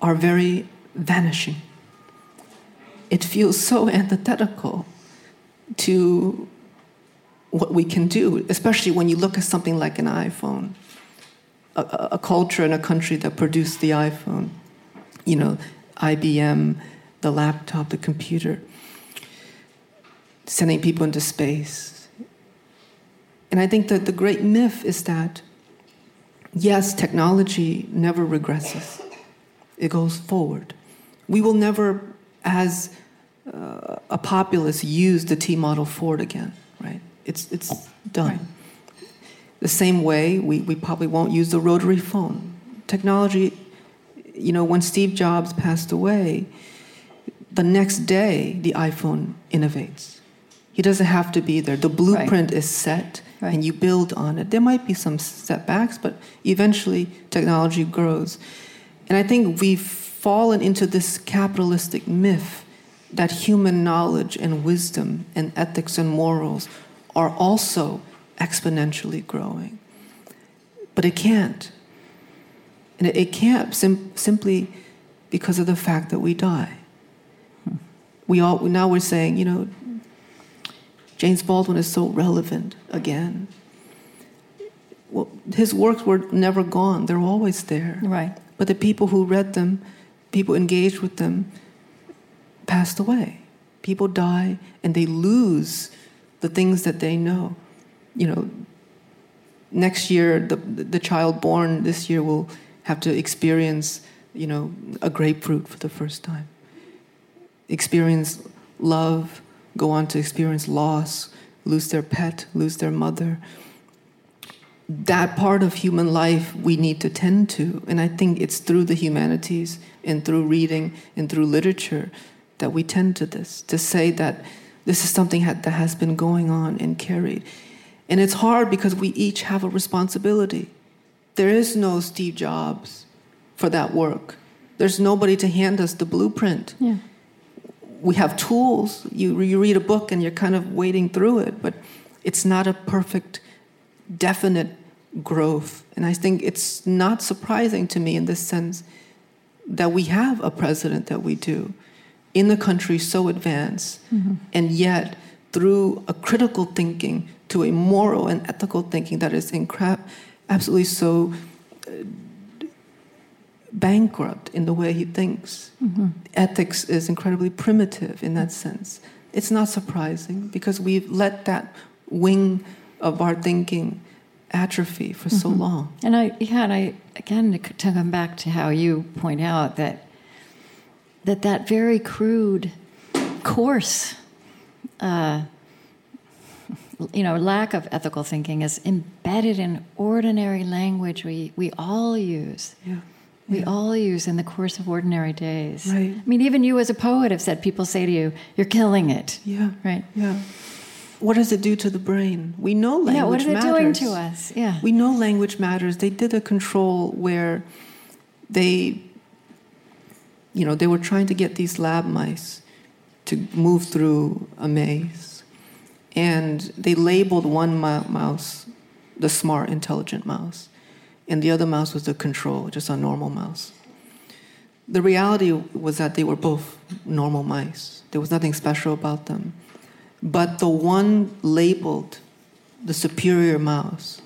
our very vanishing? It feels so antithetical to what we can do, especially when you look at something like an iPhone, a, a- culture and a country that produced the iPhone, you know, IBM, the laptop, the computer, sending people into space. And I think that the great myth is that, yes, technology never regresses, it goes forward. We will never, as uh, a populace, use the T model Ford again, right? It's, it's done. The same way, we, we probably won't use the rotary phone. Technology, you know, when Steve Jobs passed away, the next day the iPhone innovates. He doesn't have to be there. The blueprint is set Right. and you build on it. There might be some setbacks, but eventually technology grows. And I think we've fallen into this capitalistic myth that human knowledge and wisdom and ethics and morals are also exponentially growing. But it can't. And it, it can't sim- simply because of the fact that we die. We all now we're saying, you know, James Baldwin is so relevant again. Well, his works were never gone; they're always there. Right. But the people who read them, people engaged with them, passed away. People die, and they lose the things that they know. You know, next year, the the child born this year will have to experience, you know, a grapefruit for the first time. Experience love, go on to experience loss, lose their pet, lose their mother. That part of human life we need to tend to. And I think it's through the humanities and through reading and through literature that we tend to this, to say that this is something that has been going on and carried. And it's hard because we each have a responsibility. There is no Steve Jobs for that work. There's nobody to hand us the blueprint Yeah. we have tools. You, you read a book and you're kind of wading through it, but it's not a perfect, definite growth. And I think it's not surprising to me in this sense that we have a president that we do in the country so advanced, mm-hmm. and yet through a critical thinking to a moral and ethical thinking that is incra- absolutely so uh, bankrupt in the way he thinks. Mm-hmm. Ethics is incredibly primitive in that sense. It's not surprising because we've let that wing of our thinking atrophy for so mm-hmm. long. And I, yeah, and I again to come back to how you point out that that that very crude, coarse, uh, you know, lack of ethical thinking is embedded in ordinary language we we all use. Yeah. We all use in the course of ordinary days. Right. I mean, even you as a poet have said people say to you, "You're killing it." Yeah. Right. Yeah. What does it do to the brain? We know language yeah. What is it matters. doing to us? Yeah. We know language matters. They did a control where they, you know, they were trying to get these lab mice to move through a maze. And they labeled one mouse the smart, intelligent mouse, and the other mouse was the control, just a normal mouse. The reality was that they were both normal mice. There was nothing special about them. But the one labeled the superior mouse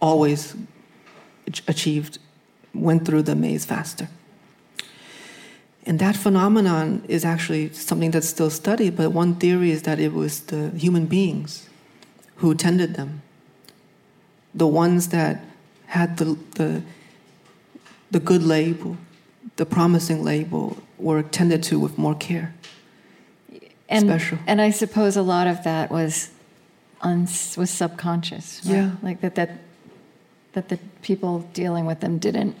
always achieved, went through the maze faster. And that phenomenon is actually something that's still studied, but one theory is that it was the human beings who tended them. The ones that had the, the the good label, the promising label, were tended to with more care. and, special. And I suppose a lot of that was uns was subconscious. right? Yeah. Like that that that the people dealing with them didn't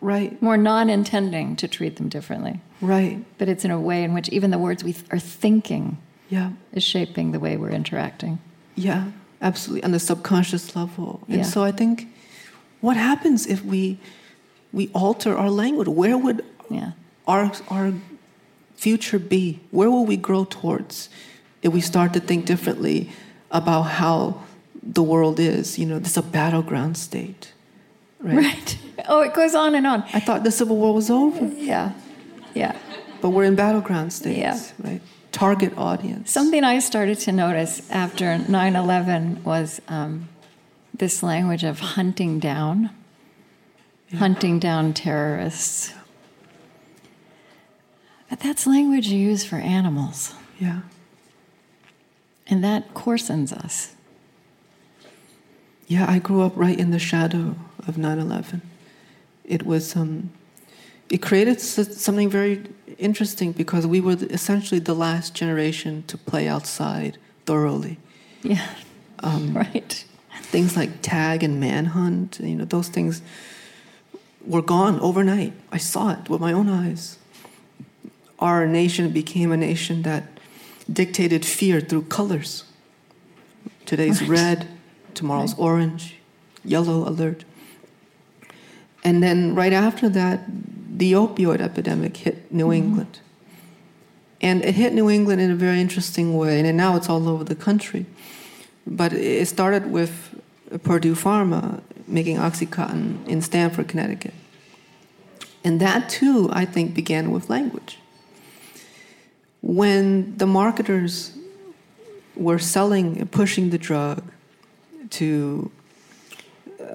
Right, more non-intending to treat them differently. right, But it's in a way in which even the words we th- are thinking yeah, is shaping the way we're interacting. yeah, absolutely, on the subconscious level. And Yeah. so I think, what happens if we we alter our language? Where would Yeah. our our future be? Where will we grow towards if we start to think differently about how the world is? You know, this is a battleground state, right? Right. Oh, it goes on and on. I thought the Civil War was over, Yeah. Yeah. but we're in battleground states, Yeah. right? Target audience. Something I started to notice after 9 11 was um, this language of hunting down, hunting down terrorists. But that's language you use for animals, Yeah, and that coarsens us. yeah. I grew up right in the shadow of 9/11. It was um, it created something very interesting because we were essentially the last generation to play outside thoroughly. Yeah. right. things like tag and manhunt, you know, those things were gone overnight. I saw it with my own eyes. Our nation became a nation that dictated fear through colors. Today's red, tomorrow's orange, yellow alert. And then right after that, the opioid epidemic hit New mm-hmm. England. And it hit New England in a very interesting way, and now it's all over the country. But it started with Purdue Pharma making Oxycontin in Stamford, Connecticut. And that too, I think, began with language. When the marketers were selling and pushing the drug to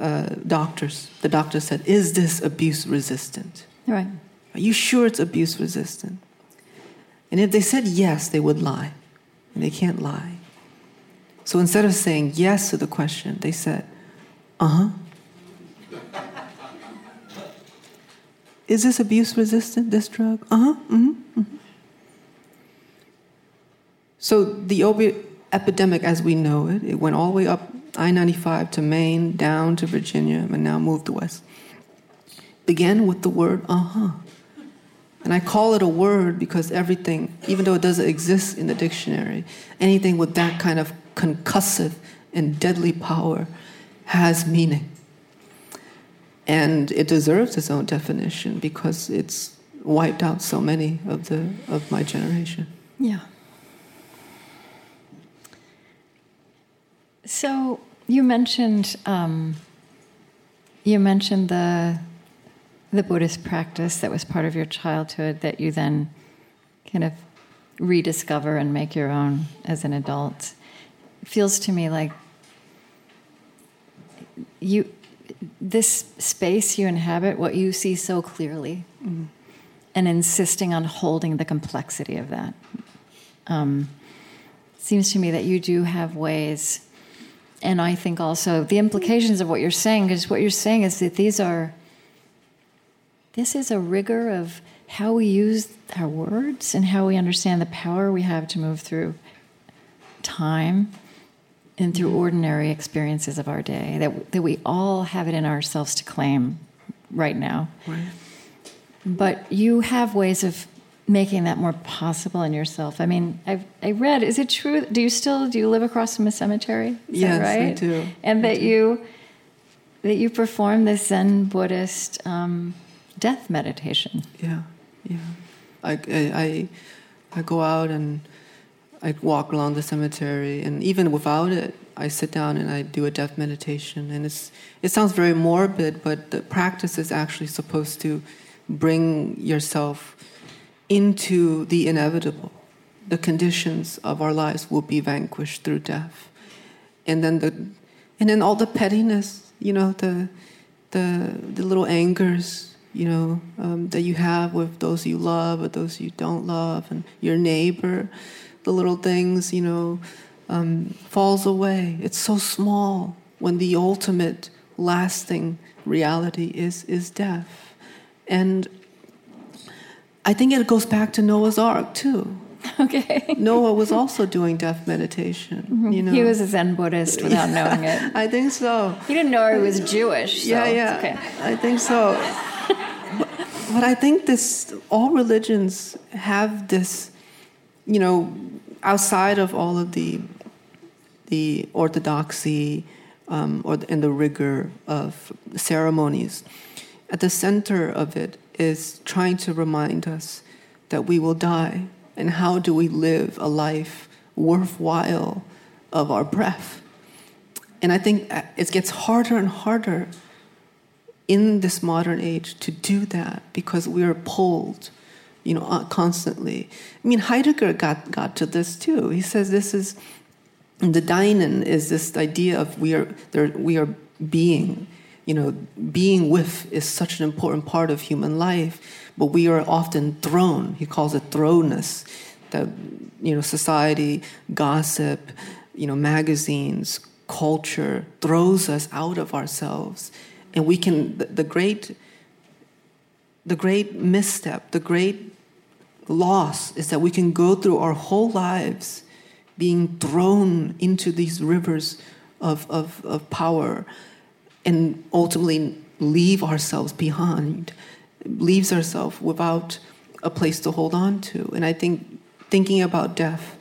uh, doctors, the doctor said, Is this abuse resistant? Right. Are you sure it's abuse resistant? And if they said yes, they would lie. And they can't lie. So instead of saying yes to the question, they said, uh huh. Is this abuse resistant, this drug? Uh huh. Mm-hmm. So the opiate epidemic as we know it, it went all the way up I 95 to Maine, down to Virginia, and now moved west. Began with the word uh huh. And I call it a word because everything, even though it doesn't exist in the dictionary, anything with that kind of concussive and deadly power has meaning. And it deserves its own definition because it's wiped out so many of the of my generation. Yeah. So you mentioned um, you mentioned the the Buddhist practice that was part of your childhood that you then kind of rediscover and make your own as an adult. It feels to me like you this space you inhabit, what you see so clearly, and insisting on holding the complexity of that. Um, seems to me that you do have ways, and I think also the implications of what you're saying, because what you're saying is that these are, this is a rigor of how we use our words and how we understand the power we have to move through time and through mm-hmm. ordinary experiences of our day, that, that we all have it in ourselves to claim right now. Right. But you have ways of making that more possible in yourself. I mean, I've, I read, is it true? Do you still, do you live across from a cemetery? Is Yes, that I do. And I that do. you, that you perform this Zen Buddhist um, death meditation. Yeah, yeah. I, I, I, I go out and I walk along the cemetery, and even without it, I sit down and I do a death meditation. And it's it sounds very morbid, but the practice is actually supposed to bring yourself into the inevitable. The conditions of our lives will be vanquished through death, and then the, and then all the pettiness, you know, the, the the little angers, you know, um, that you have with those you love or those you don't love, and your neighbor, the little things, you know, um, falls away. It's so small when the ultimate, lasting reality is is death, and I think it goes back to Noah's Ark too. Okay. Noah was also doing death meditation. You know, He was a Zen Buddhist without knowing it. I think so. He didn't know he was Jewish. So yeah, it's yeah. Okay. I think so. but, but I think this all religions have this, you know, outside of all of the the orthodoxy um, or the, and the rigor of ceremonies, at the center of it is trying to remind us that we will die and how do we live a life worthwhile of our breath. And I think it gets harder and harder in this modern age to do that because we are pulled, you know, uh, constantly. I mean, Heidegger got, got to this too. He says this is the Dasein is this idea of we are there, we are being. You know, being with is such an important part of human life, but we are often thrown. He calls it thrownness. That you know, society, gossip, you know, magazines, culture throws us out of ourselves, and we can the, great the great misstep, the great loss is that we can go through our whole lives being thrown into these rivers of, of, of power and ultimately leave ourselves behind, leaves ourselves without a place to hold on to. And I think thinking about death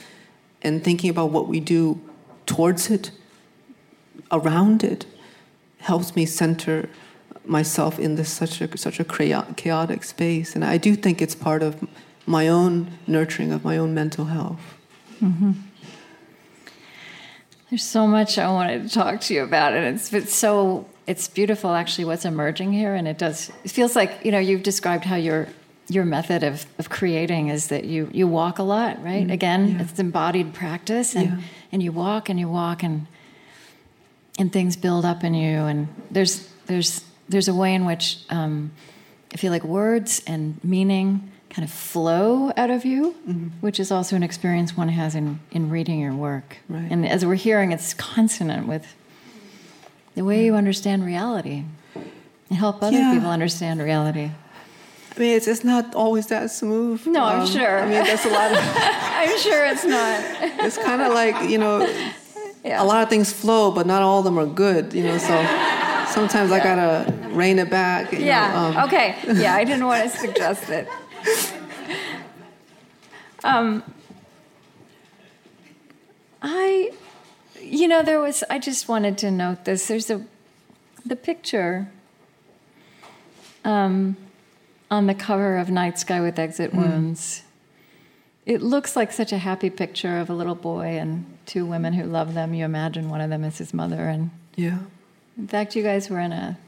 and thinking about what we do towards it, around it, helps me center myself in this such a such a chaotic space. And I do think it's part of my own nurturing of my own mental health. Mm-hmm. There's so much I wanted to talk to you about, and it's, it's so it's beautiful actually what's emerging here, and it does. It feels like you know you've described how your your method of, of creating is that you you walk a lot, right? Mm, Again, yeah. it's embodied practice, and yeah. and you walk and you walk, and and things build up in you, and there's there's there's a way in which um, I feel like words and meaning kind of flow out of you, mm-hmm. which is also an experience one has in, in reading your work. Right. And as we're hearing, it's consonant with the way you understand reality and help other yeah. people understand reality. I mean, it's, it's not always that smooth. No, I'm um, sure. I mean, there's a lot of. I'm sure it's not. it's kind of like, you know, yeah. a lot of things flow, but not all of them are good, you know, so sometimes yeah. I gotta rein it back. yeah, know, um. okay. Yeah, I didn't want to suggest it. Um, I, you know, there was. I just wanted to note this. There's a, the picture. Um, on the cover of Night Sky with Exit Mm. Wounds. It looks like such a happy picture of a little boy and two women who love them. You imagine one of them is his mother, and Yeah. in fact, you guys were in a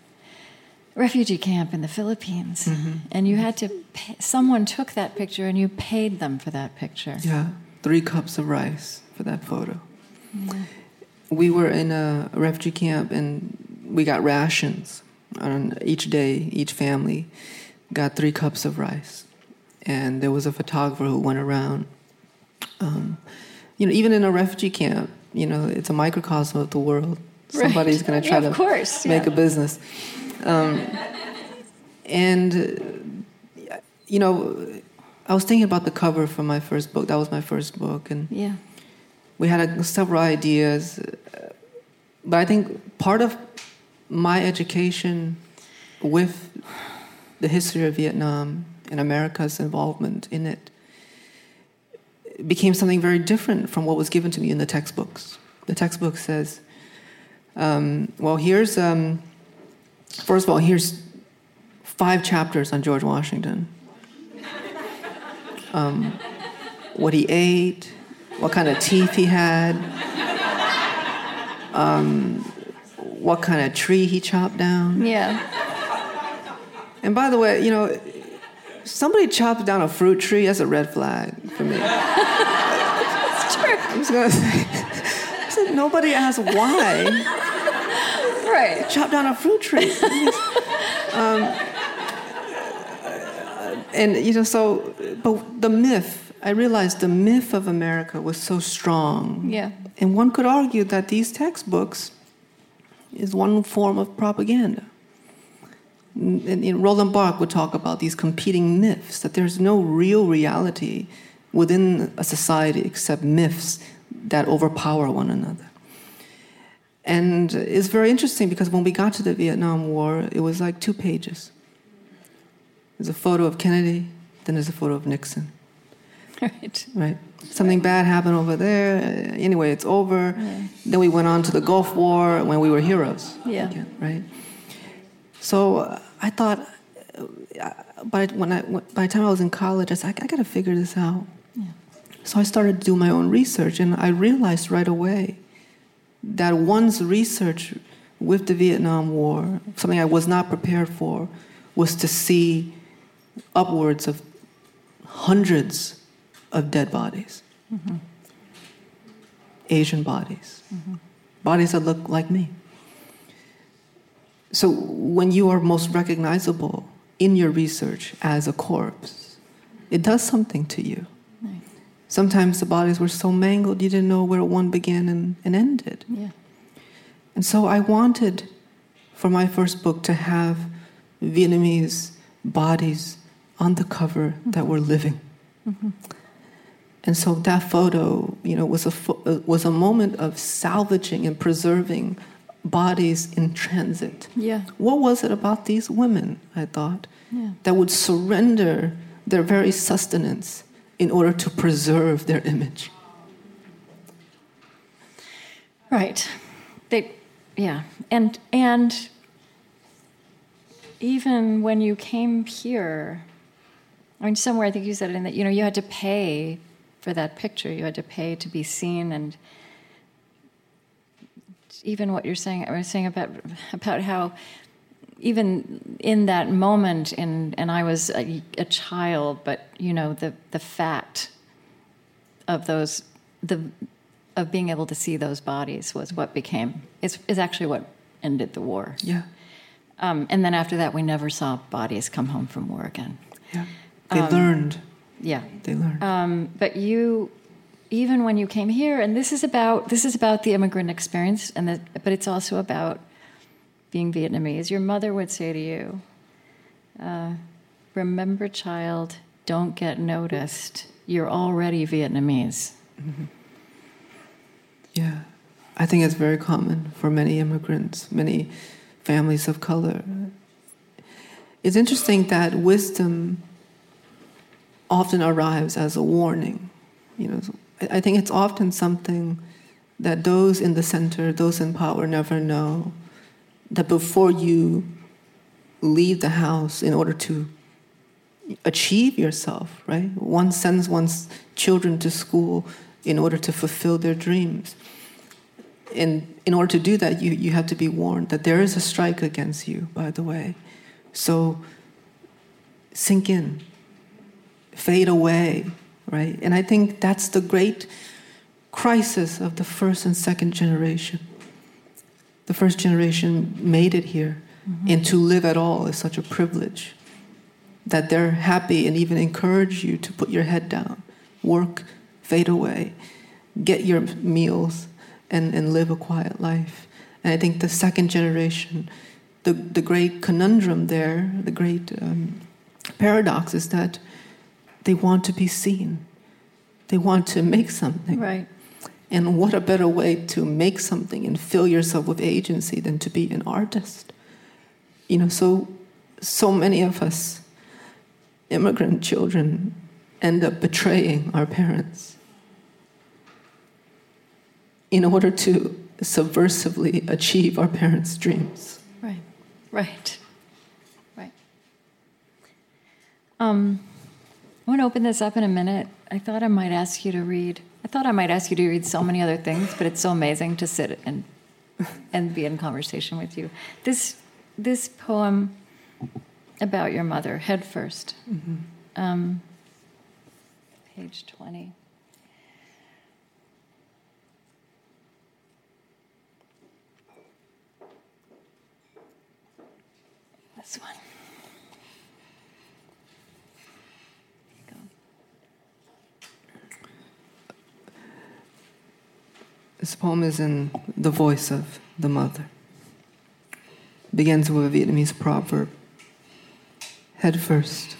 refugee camp in the Philippines, Mm-hmm. and you had to. Pay, someone took that picture, and you paid them for that picture. Yeah. Three cups of rice for that photo. We were in a refugee camp and we got rations on each day, each family got three cups of rice. And there was a photographer who went around. Um, you know, even in a refugee camp, you know, it's a microcosm of the world. Right. Somebody's going to try Yeah, to course, make yeah. a business. Um, and, you know, I was thinking about the cover for my first book. That was my first book. And Yeah. we had a, several ideas. But I think part of my education with the history of Vietnam and America's involvement in it became something very different from what was given to me in the textbooks. The textbook says, um, well, here's, um, first of all, here's five chapters on George Washington. Um, what he ate, what kind of teeth he had, um, what kind of tree he chopped down. Yeah. And by the way, you know, somebody chops down a fruit tree, that's a red flag for me. It's true. I'm just gonna say, nobody asked why. Right. Chop down a fruit tree. um, and, you know, so, but the myth, I realized the myth of America was so strong. Yeah. And one could argue that these textbooks is one form of propaganda. And, and Roland Barthes would talk about these competing myths, that there's no real reality within a society except myths that overpower one another. And it's very interesting because when we got to the Vietnam War, it was like two pages. There's a photo of Kennedy, then there's a photo of Nixon. Right. Right. Something bad happened over there. Anyway, it's over. Then we went on to the Gulf War when we were heroes. Yeah. again, right. So I thought, uh, by when I by the time I was in college, I said I, got to figure this out. Yeah. So I started to do my own research, and I realized right away that one's research with the Vietnam War, something I was not prepared for, was to see upwards of hundreds of dead bodies. Mm-hmm. Asian bodies, mm-hmm. bodies that look like me. So when you are most recognizable in your research as a corpse, it does something to you. Sometimes the bodies were so mangled you didn't know where one began and, and ended. Yeah. And so I wanted for my first book to have Vietnamese bodies on the cover that were living. Mm-hmm. And so that photo, you know, was a pho- uh, was a moment of salvaging and preserving bodies in transit. Yeah. What was it about these women, I thought, Yeah. that would surrender their very sustenance in order to preserve their image? Right. They, yeah, and and even when you came here, I mean, somewhere I think you said it in that you know you had to pay for that picture. You had to pay to be seen, and even what you're saying, I was saying about about how even in that moment, and and I was a, a child, but you know the the fact of those the of being able to see those bodies was what became is is actually what ended the war. Yeah, Um, and then after that, we never saw bodies come home from war again. yeah. They learned. Yeah. They learned. Um, but you, even when you came here, and this is about this is about the immigrant experience, and the, but it's also about being Vietnamese. Your mother would say to you, uh, "Remember, child, don't get noticed. You're already Vietnamese." Yeah, I think it's very common for many immigrants, many families of color. It's interesting that wisdom often arrives as a warning. You know, I think it's often something that those in the center, those in power, never know. That before you leave the house in order to achieve yourself, right? One sends one's children to school in order to fulfill their dreams. And in order to do that, you, you have to be warned that there is a strike against you, by the way. So sink in, fade away, right? And I think that's the great crisis of the first and second generation. The first generation made it here, and to live at all is such a privilege that they're happy and even encourage you to put your head down, work, fade away, get your meals, and, and live a quiet life. And I think the second generation, the, the great conundrum there, the great um, paradox is that they want to be seen, they want to make something. Right. And what a better way to make something and fill yourself with agency than to be an artist? You know, so so many of us immigrant children end up betraying our parents in order to subversively achieve our parents' dreams. Right, right, right. Um, I want to open this up in a minute. I thought I might ask you to read. I thought I might ask you to read so many other things, but it's so amazing to sit and and be in conversation with you. This this poem about your mother, head 1st um, page twenty. This one. Go. This poem is in the voice of the mother. Begins with a Vietnamese proverb head first.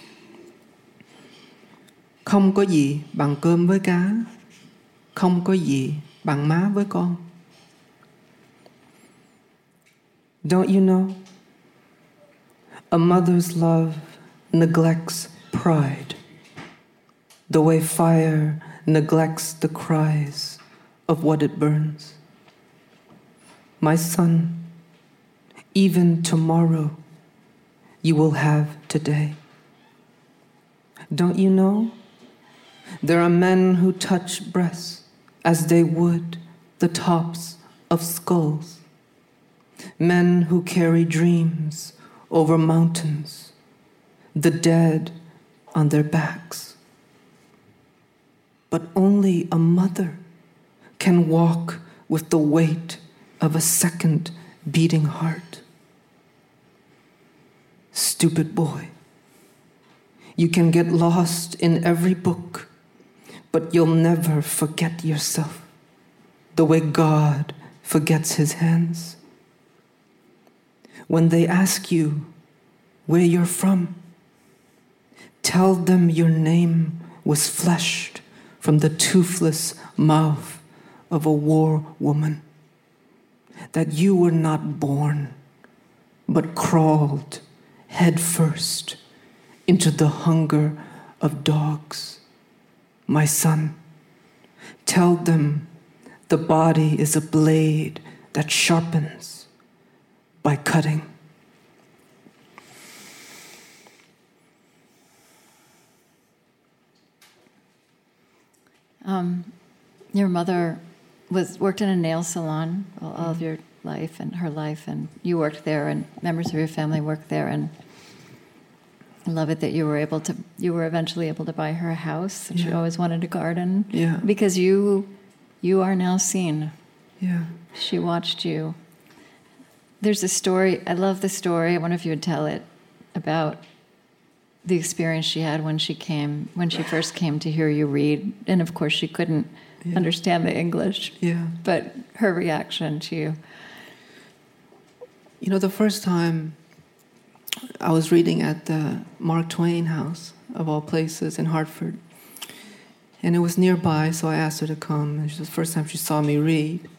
Không có gì bằng cơm với cá, không có gì bằng má với con. Don't you know? A mother's love neglects pride, the way fire neglects the cries of what it burns. My son, even tomorrow, you will have today. Don't you know? There are men who touch breasts as they would the tops of skulls. Men who carry dreams over mountains, the dead on their backs. But only a mother can walk with the weight of a second beating heart. Stupid boy. You can get lost in every book, but you'll never forget yourself the way God forgets his hands. When they ask you where you're from, tell them your name was fleshed from the toothless mouth of a war woman, that you were not born, but crawled head first into the hunger of dogs. My son, tell them the body is a blade that sharpens by cutting. Um, your mother was worked in a nail salon all, all of mm-hmm. your life and her life, and you worked there, and members of your family worked there, and I love it that you were able to. You were eventually able to buy her a house. And She always wanted a garden. Yeah. Because you, you are now seen. Yeah. She watched you. There's a story. I love the story. I wonder if you would tell it about the experience she had when she came, when she first came to hear you read, and of course she couldn't Yeah. understand the English. Yeah. But her reaction to you. You know, the first time I was reading at the Mark Twain house, of all places, in Hartford. And it was nearby, so I asked her to come. And it was the first time she saw me read.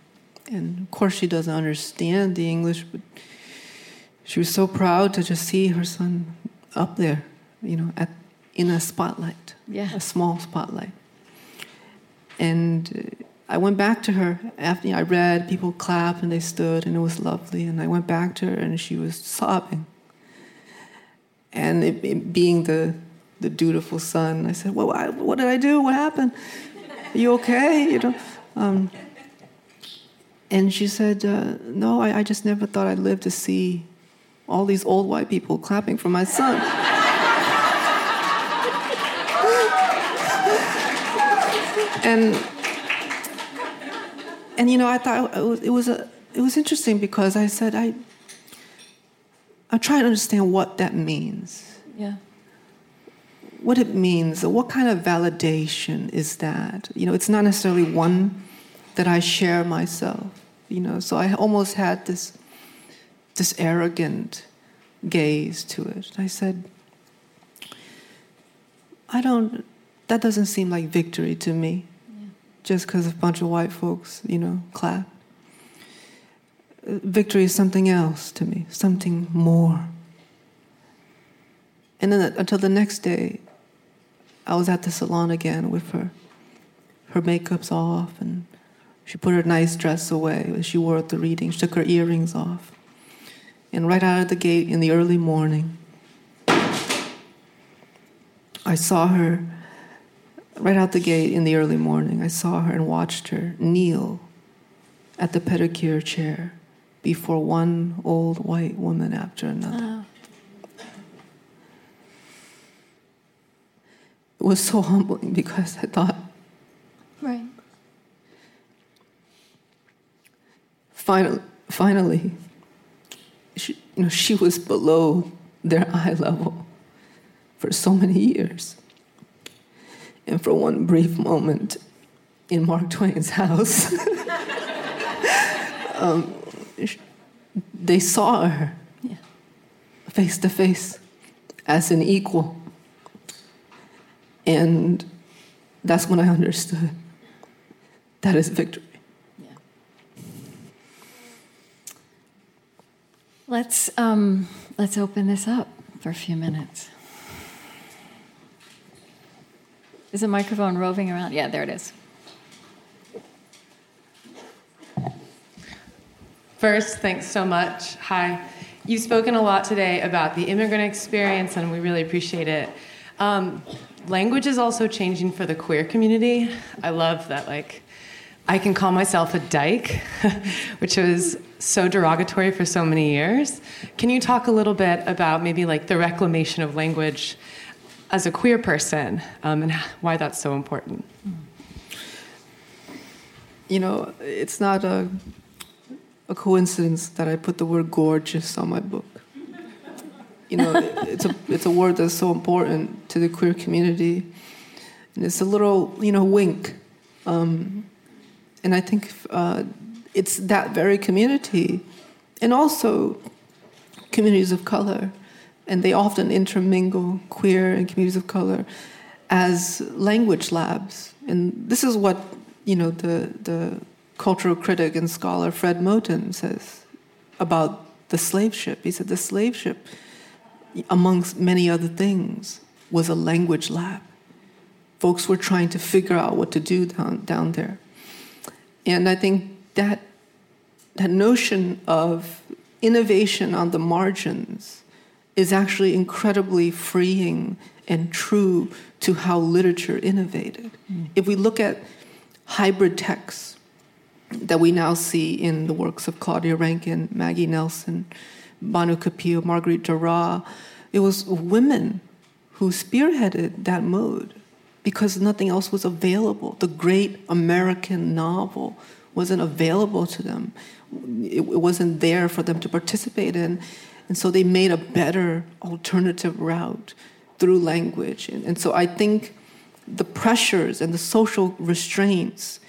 And of course, she doesn't understand the English, but she was so proud to just see her son up there, you know, at, in a spotlight, Yeah. a small spotlight. And uh, I went back to her after I read, people clapped and they stood, and it was lovely. And I went back to her, and she was sobbing. And it, it being the the dutiful son, I said, "Well, I, what did I do? What happened? Are you okay?" You know. Um, and she said, uh, "No, I, I just never thought I'd live to see all these old white people clapping for my son." and and you know, I thought it was, it was a it was interesting because I said I I'm trying to understand what that means. Yeah. What it means, what kind of validation is that? You know, it's not necessarily one that I share myself. You know, so I almost had this this arrogant gaze to it. I said, I don't. That doesn't seem like victory to me. Just because a bunch of white folks, you know, clap. Victory is something else to me, something more. And then until the next day, I was at the salon again with her. Her makeup's off, and she put her nice dress away. She wore at the reading. She took her earrings off. And right out of the gate in the early morning, I saw her right out the gate in the early morning. I saw her and watched her kneel at the pedicure chair before one old white woman after another. Oh. It was so humbling because I thought, Right. finally, finally, she, you know, she was below their eye level for so many years. And for one brief moment in Mark Twain's house, um, they saw her Yeah. face to face as an equal. And that's when I understood that is victory. Let's um, let's open this up for a few minutes. Is the microphone roving around? Yeah, there it is. First, thanks so much. Hi. You've spoken a lot today about the immigrant experience, and we really appreciate it. Um, language is also changing for the queer community. I love that, like, I can call myself a dyke, which was so derogatory for so many years. Can you talk a little bit about maybe like the reclamation of language as a queer person um, and why that's so important? You know, it's not a, a coincidence that I put the word gorgeous on my book. You know, it's a, it's a word that's so important to the queer community. And it's a little, you know, wink. Um, and I think uh, it's that very community, and also communities of color, and they often intermingle queer and communities of color as language labs. And this is what you know the the cultural critic and scholar Fred Moten says about the slave ship. He said the slave ship, amongst many other things, was a language lab. Folks were trying to figure out what to do down, down there. And I think that, that notion of innovation on the margins is actually incredibly freeing and true to how literature innovated. Mm. If we look at hybrid texts that we now see in the works of Claudia Rankine, Maggie Nelson, Bhanu Kapil, Marguerite Duras, it was women who spearheaded that mode because nothing else was available. The great American novel wasn't available to them, it wasn't there for them to participate in. And so they made a better alternative route through language. And, and so I think the pressures and the social restraints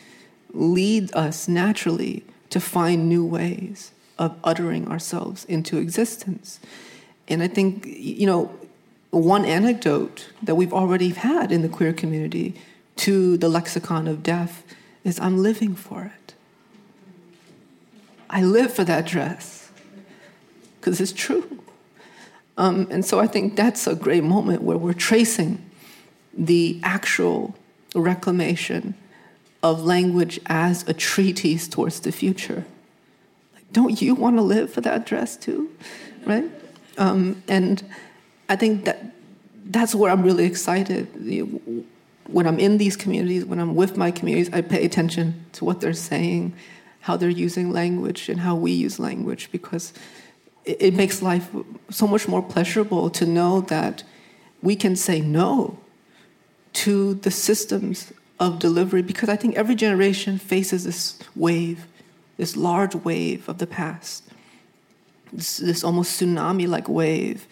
lead us naturally to find new ways of uttering ourselves into existence. And I think, you know, one anecdote that we've already had in the queer community to the lexicon of death is I'm living for it. I live for that dress because it's true. Um, and so I think that's a great moment where we're tracing the actual reclamation of language as a treatise towards the future. Like, don't you want to live for that dress too? Right? Um, and I think that that's where I'm really excited. When I'm in these communities, when I'm with my communities, I pay attention to what they're saying, how they're using language, and how we use language, because it, makes life so much more pleasurable to know that we can say no to the systems of delivery, because I think every generation faces this wave, this large wave of the past, this, this almost tsunami like wave.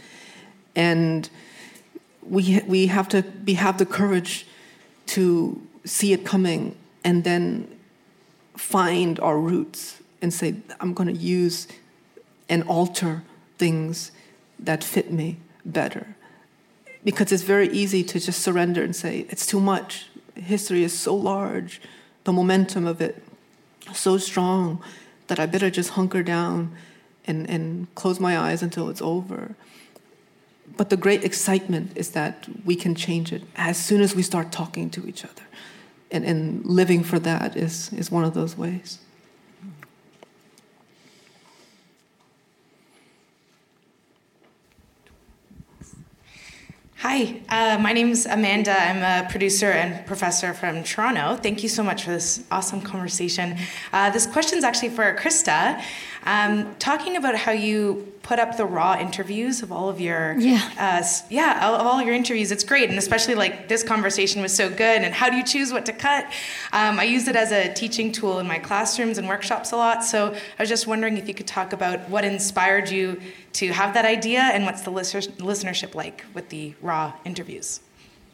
And we we have to have the courage to see it coming and then find our roots and say I'm going to use and alter things that fit me better because it's very easy to just surrender and say it's too much history is so large the momentum of it so strong that I better just hunker down and, and close my eyes until it's over but the great excitement is that we can change it as soon as we start talking to each other. And, and living for that is, is one of those ways. Hi, uh, my name is Amanda. I'm a producer and professor from Toronto. Thank you so much for this awesome conversation. Uh, this question is actually for Krista. Um, talking about how you put up the raw interviews of all of your yeah. uh, yeah of all your interviews it's great and especially like this conversation was so good and how do you choose what to cut? Um, i use it as a teaching tool in my classrooms and workshops a lot so i was just wondering if you could talk about what inspired you to have that idea and what's the listenership like with the raw interviews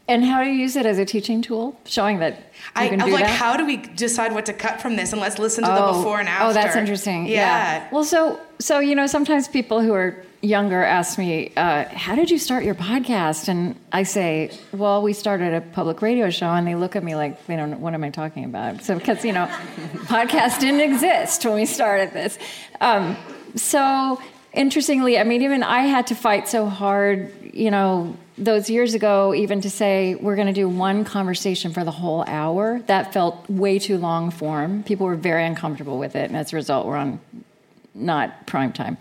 and how do you use it as a teaching tool? Showing that you I, do like, that? how do we decide what to cut from this? And let's listen to oh, the before and after. Oh, that's interesting. Yeah. yeah. Well, so so you know, sometimes people who are younger ask me, uh, How did you start your podcast? And I say, Well, we started a public radio show. And they look at me like, they don't know, What am I talking about? So, because, you know, podcast didn't exist when we started this. Um, so, interestingly, I mean, even I had to fight so hard, you know, those years ago, even to say we're going to do one conversation for the whole hour, that felt way too long form. People were very uncomfortable with it, and as a result, we're on not prime time.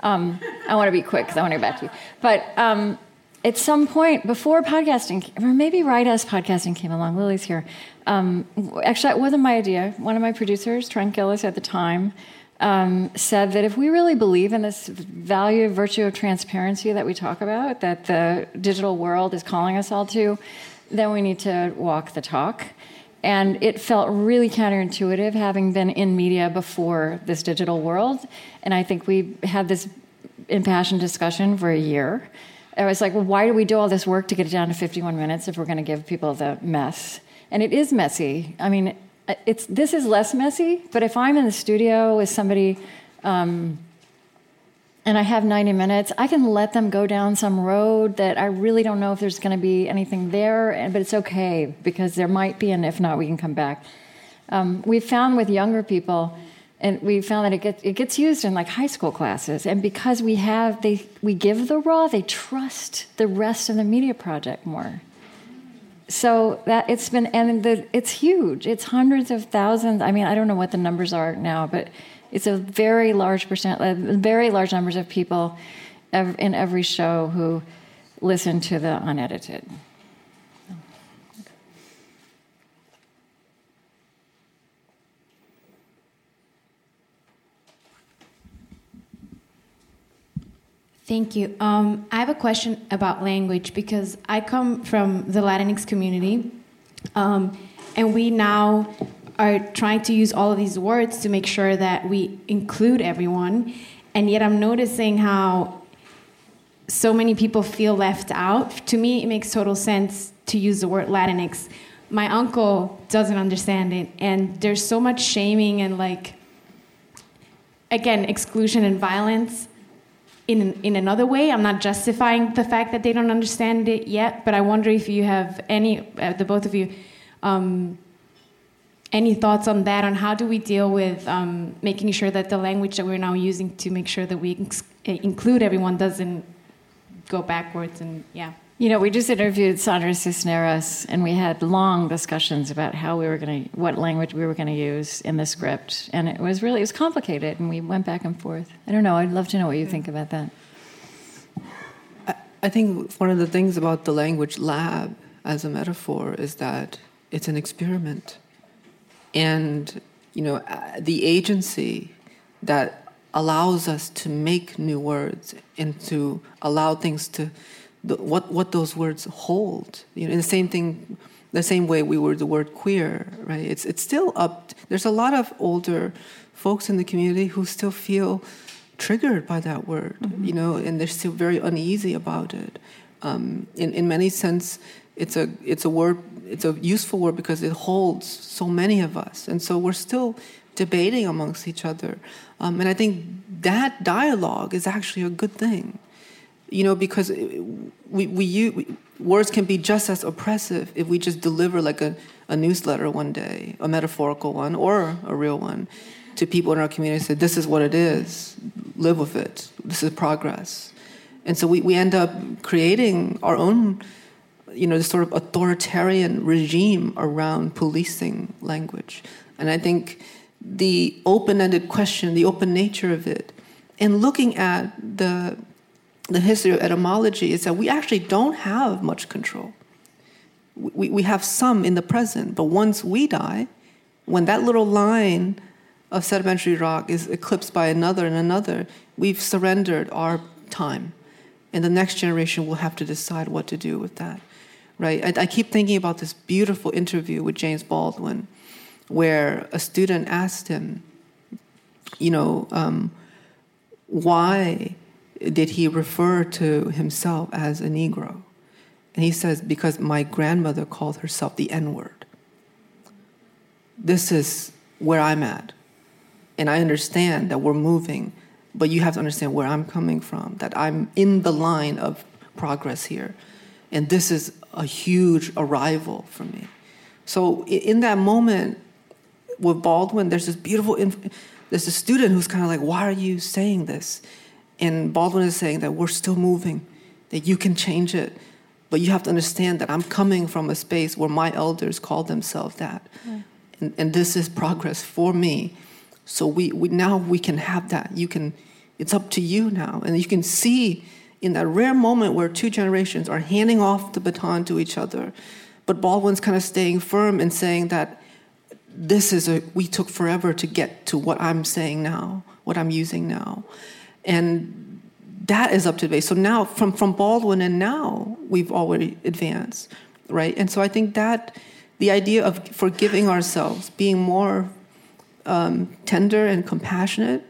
Um, I want to be quick because I want to get back to you. But um, at some point before podcasting, or maybe right as podcasting came along, Lily's here. Um, actually, it wasn't my idea. One of my producers, Trent Gilliss, at the time, um, said that if we really believe in this value, virtue of transparency that we talk about, that the digital world is calling us all to, then we need to walk the talk. And it felt really counterintuitive having been in media before this digital world. And I think we had this impassioned discussion for a year. I was like, well, why do we do all this work to get it down to 51 minutes if we're going to give people the mess? And it is messy. I mean, it's this is less messy. But if I'm in the studio with somebody, um, and I have 90 minutes, I can let them go down some road that I really don't know if there's going to be anything there, but it's okay because there might be, and if not, we can come back. Um, we found with younger people, and we found that it gets, it gets used in like high school classes, and because we have they we give the raw, they trust the rest of the media project more so that it's been and the, it's huge. It's hundreds of thousands. I mean i don't know what the numbers are now but it's a very large percent very large numbers of people in every show who listen to the unedited Thank you. Um, I have a question about language because I come from the Latinx community, um, and we now are trying to use all of these words to make sure that we include everyone. And yet, I'm noticing how so many people feel left out. To me, it makes total sense to use the word Latinx. My uncle doesn't understand it, and there's so much shaming and like, again, exclusion and violence in, in another way. I'm not justifying the fact that they don't understand it yet, but I wonder if you have any, uh, the both of you, um, any thoughts on that, on how do we deal with um, making sure that the language that we're now using to make sure that we ex- include everyone doesn't go backwards and yeah. You know, we just interviewed Sandra Cisneros, and we had long discussions about how we were going to, what language we were going to use in the script, and it was really, it was complicated, and we went back and forth. I don't know. I'd love to know what you think about that. I, I think one of the things about the language lab as a metaphor is that it's an experiment, and you know, uh, the agency that allows us to make new words and to allow things to the, what what those words hold. You know, in the same thing, the same way we were the word queer, right? It's it's still up. There's a lot of older folks in the community who still feel triggered by that word, mm-hmm. you know, and they're still very uneasy about it. Um, in in many sense, it's a it's a word it's a useful word because it holds so many of us, and so we're still debating amongst each other. Um, and I think that dialogue is actually a good thing you know, because we, we, words can be just as oppressive if we just deliver like a, a newsletter one day, a metaphorical one or a real one, to people in our community. Say, this is what it is. Live with it. This is progress. And so we, we end up creating our own, you know, this sort of authoritarian regime around policing language. And I think the open-ended question, the open nature of it, and looking at the the history of etymology is that we actually don't have much control. We, we have some in the present, but once we die, when that little line of sedimentary rock is eclipsed by another and another, we've surrendered our time. And the next generation will have to decide what to do with that. Right? I, I keep thinking about this beautiful interview with James Baldwin, where a student asked him, you know, um, why did he refer to himself as a Negro? And he says, Because my grandmother called herself the N word. This is where I'm at. And I understand that we're moving but you have to understand where I'm coming from, that I'm in the line of progress here. And this is a huge arrival for me. So in that moment with Baldwin, there's this beautiful, inf- there's a student who's kind of like, why are you saying this? And Baldwin is saying that we're still moving, that you can change it. But you have to understand that I'm coming from a space where my elders called themselves that. Yeah. And, and this is progress for me. So we, we now we can have that. You can, it's up to you now. And you can see in that rare moment where two generations are handing off the baton to each other, but Baldwin's kind of staying firm and saying that this is a, we took forever to get to what I'm saying now, what I'm using now. And that is up to date. So now, from, from Baldwin and now, we've already advanced, right? And so I think that the idea of forgiving ourselves, being more um, tender and compassionate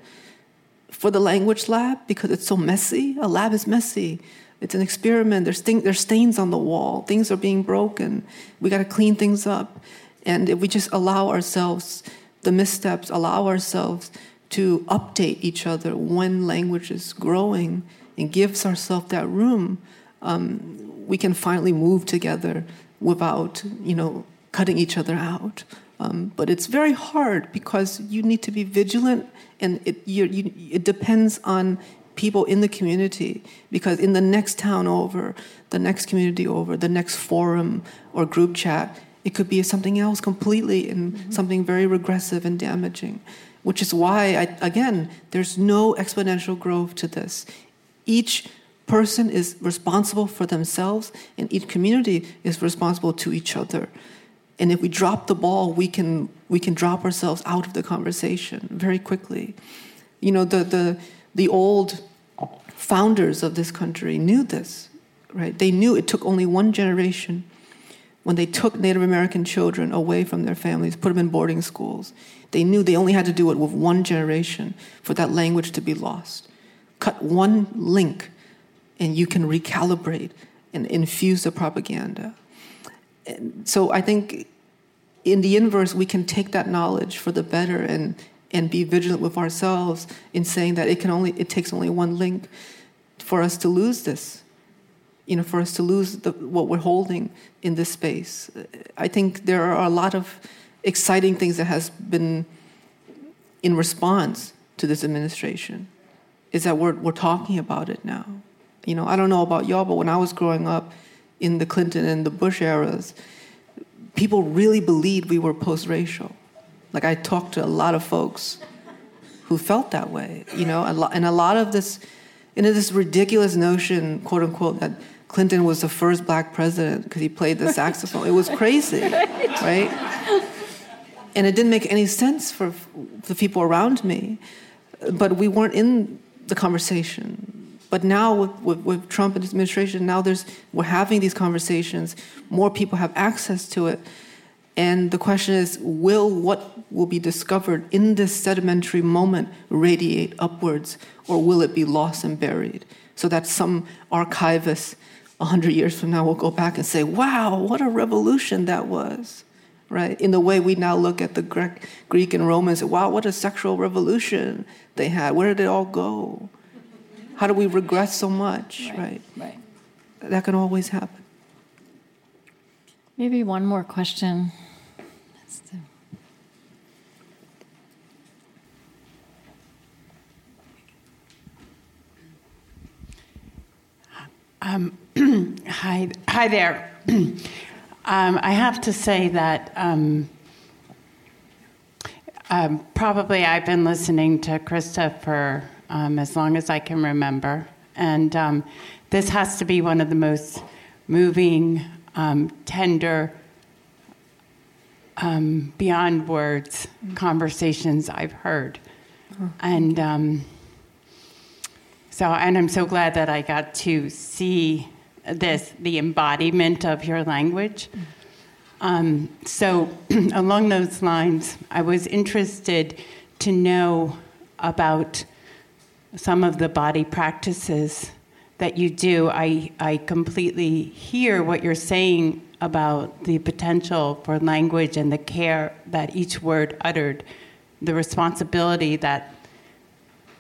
for the language lab because it's so messy. A lab is messy. It's an experiment. There's, thing, there's stains on the wall. Things are being broken. We got to clean things up. And if we just allow ourselves the missteps, allow ourselves to update each other when language is growing and gives ourselves that room, um, we can finally move together without, you know, cutting each other out. Um, but it's very hard because you need to be vigilant, and it, you, it depends on people in the community. Because in the next town over, the next community over, the next forum or group chat, it could be something else completely and mm-hmm. something very regressive and damaging. Which is why, I, again, there's no exponential growth to this. Each person is responsible for themselves, and each community is responsible to each other. And if we drop the ball, we can we can drop ourselves out of the conversation very quickly. You know, the the the old founders of this country knew this, right? They knew it took only one generation when they took Native American children away from their families, put them in boarding schools. They knew they only had to do it with one generation for that language to be lost. Cut one link, and you can recalibrate and infuse the propaganda And so I think in the inverse, we can take that knowledge for the better and and be vigilant with ourselves in saying that it can only it takes only one link for us to lose this you know for us to lose the, what we're holding in this space. I think there are a lot of exciting things that has been in response to this administration. Is that we're, we're talking about it now. You know i don't know about y'all but when i was growing up in the Clinton and the Bush eras, people really believed we were post racial. Like I talked to a lot of folks who felt that way, you know, and a lot of this, and this ridiculous notion, quote unquote, that Clinton was the first black president because he played the saxophone. It was crazy, right? And it didn't make any sense for the people around me. But we weren't in the conversation. But now with, with, with, Trump and his administration, now there's we're having these conversations. More people have access to it, and the question is, will what will be discovered in this sedimentary moment radiate upwards, or will it be lost and buried? So that some archivist, a hundred years from now, we'll go back and say, "Wow, what a revolution that was." Right? In the way we now look at the Greek, Greek and Romans, wow, what a sexual revolution they had. Where did it all go? How do we regress so much, right? Right. right. That can always happen. Maybe one more question. Um, hi, hi there. um, I have to say that um, um, probably I've been listening to Krista for um, as long as I can remember. And um, this has to be one of the most moving, um, tender, um, beyond words conversations I've heard. Oh, and um, so, and I'm so glad that I got to see this, the embodiment of your language. Um, so, along those lines, I was interested to know about some of the body practices that you do, I, I completely hear what you're saying about the potential for language and the care that each word uttered, the responsibility that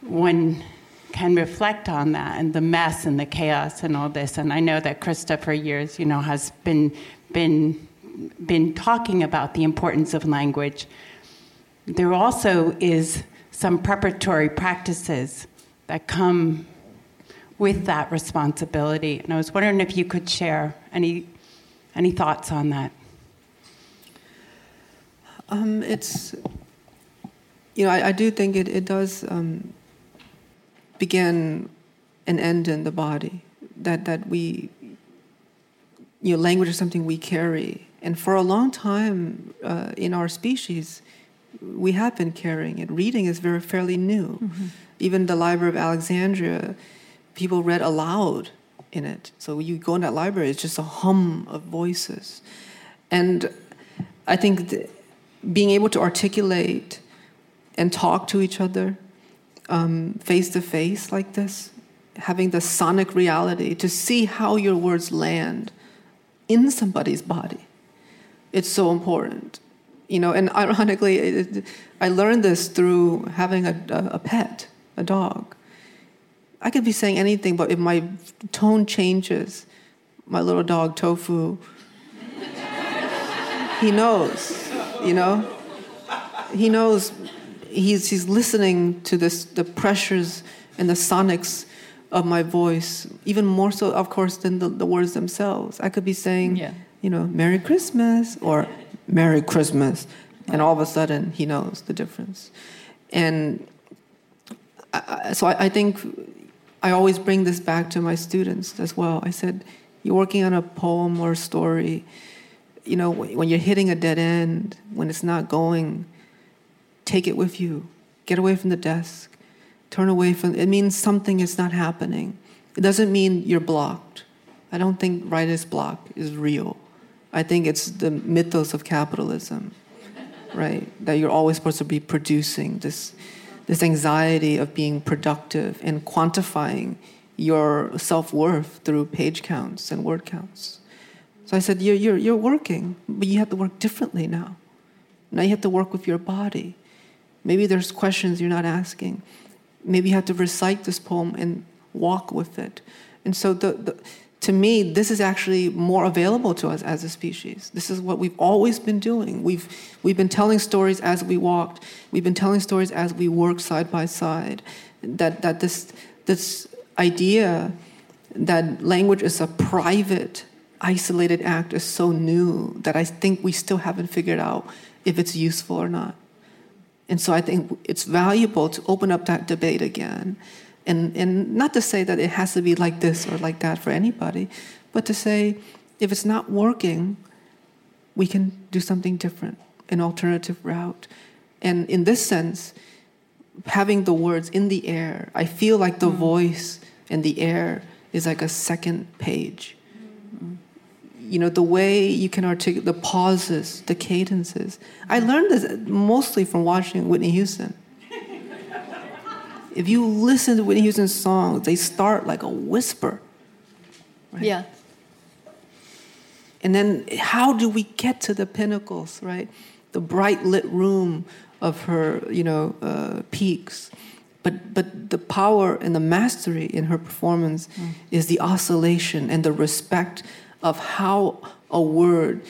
one can reflect on that and the mess and the chaos and all this. And I know that Krista for years, you know, has been been been talking about the importance of language. There also is some preparatory practices that come with that responsibility. And I was wondering if you could share any any thoughts on that. Um, it's you know I, I, do think it, it does um, begin and end in the body. That that we you know language is something we carry, and for a long time uh, in our species, we have been carrying it. Reading is very fairly new. Mm-hmm. Even the Library of Alexandria, people read aloud in it. So you go in that library, it's just a hum of voices, and I think being able to articulate and talk to each other face to face like this, having the sonic reality to see how your words land in somebody's body. It's so important. You know, and ironically, it, I learned this through having a, a pet, a dog. I could be saying anything, but if my tone changes, my little dog Tofu, he knows, you know? He knows he's, he's listening to this, the pressures and the sonics of my voice, even more so, of course, than the, the words themselves. I could be saying, yeah. you know, Merry Christmas or Merry Christmas, and all of a sudden he knows the difference. And I, so I, I think I always bring this back to my students as well. I said, you're working on a poem or a story, you know, when you're hitting a dead end, when it's not going, take it with you. Get away from the desk. Turn away from it means something is not happening. It doesn't mean you're blocked. I don't think writer's block is real. I think it's the mythos of capitalism, right? That you're always supposed to be producing this this anxiety of being productive and quantifying your self worth through page counts and word counts. So I said, you're, you're, you're working, but you have to work differently now. Now you have to work with your body. Maybe there's questions you're not asking. Maybe you have to recite this poem and walk with it. And so, the, the, to me, this is actually more available to us as a species. This is what we've always been doing. We've, we've been telling stories as we walked, we've been telling stories as we worked side by side. That, that this, this idea that language is a private, isolated act is so new that I think we still haven't figured out if it's useful or not. And so I think it's valuable to open up that debate again. And, and not to say that it has to be like this or like that for anybody, but to say if it's not working, we can do something different, an alternative route. And in this sense, having the words in the air, I feel like the mm. voice and the air is like a second page you know the way you can articulate the pauses the cadences. I learned this mostly from watching whitney houston. If you listen to whitney houston's songs they start like a whisper right? yeah. And then how do we get to the pinnacles right? The bright lit room of her you know uh, peaks. But but the power and the mastery in her performance mm. is the oscillation and the respect of how a word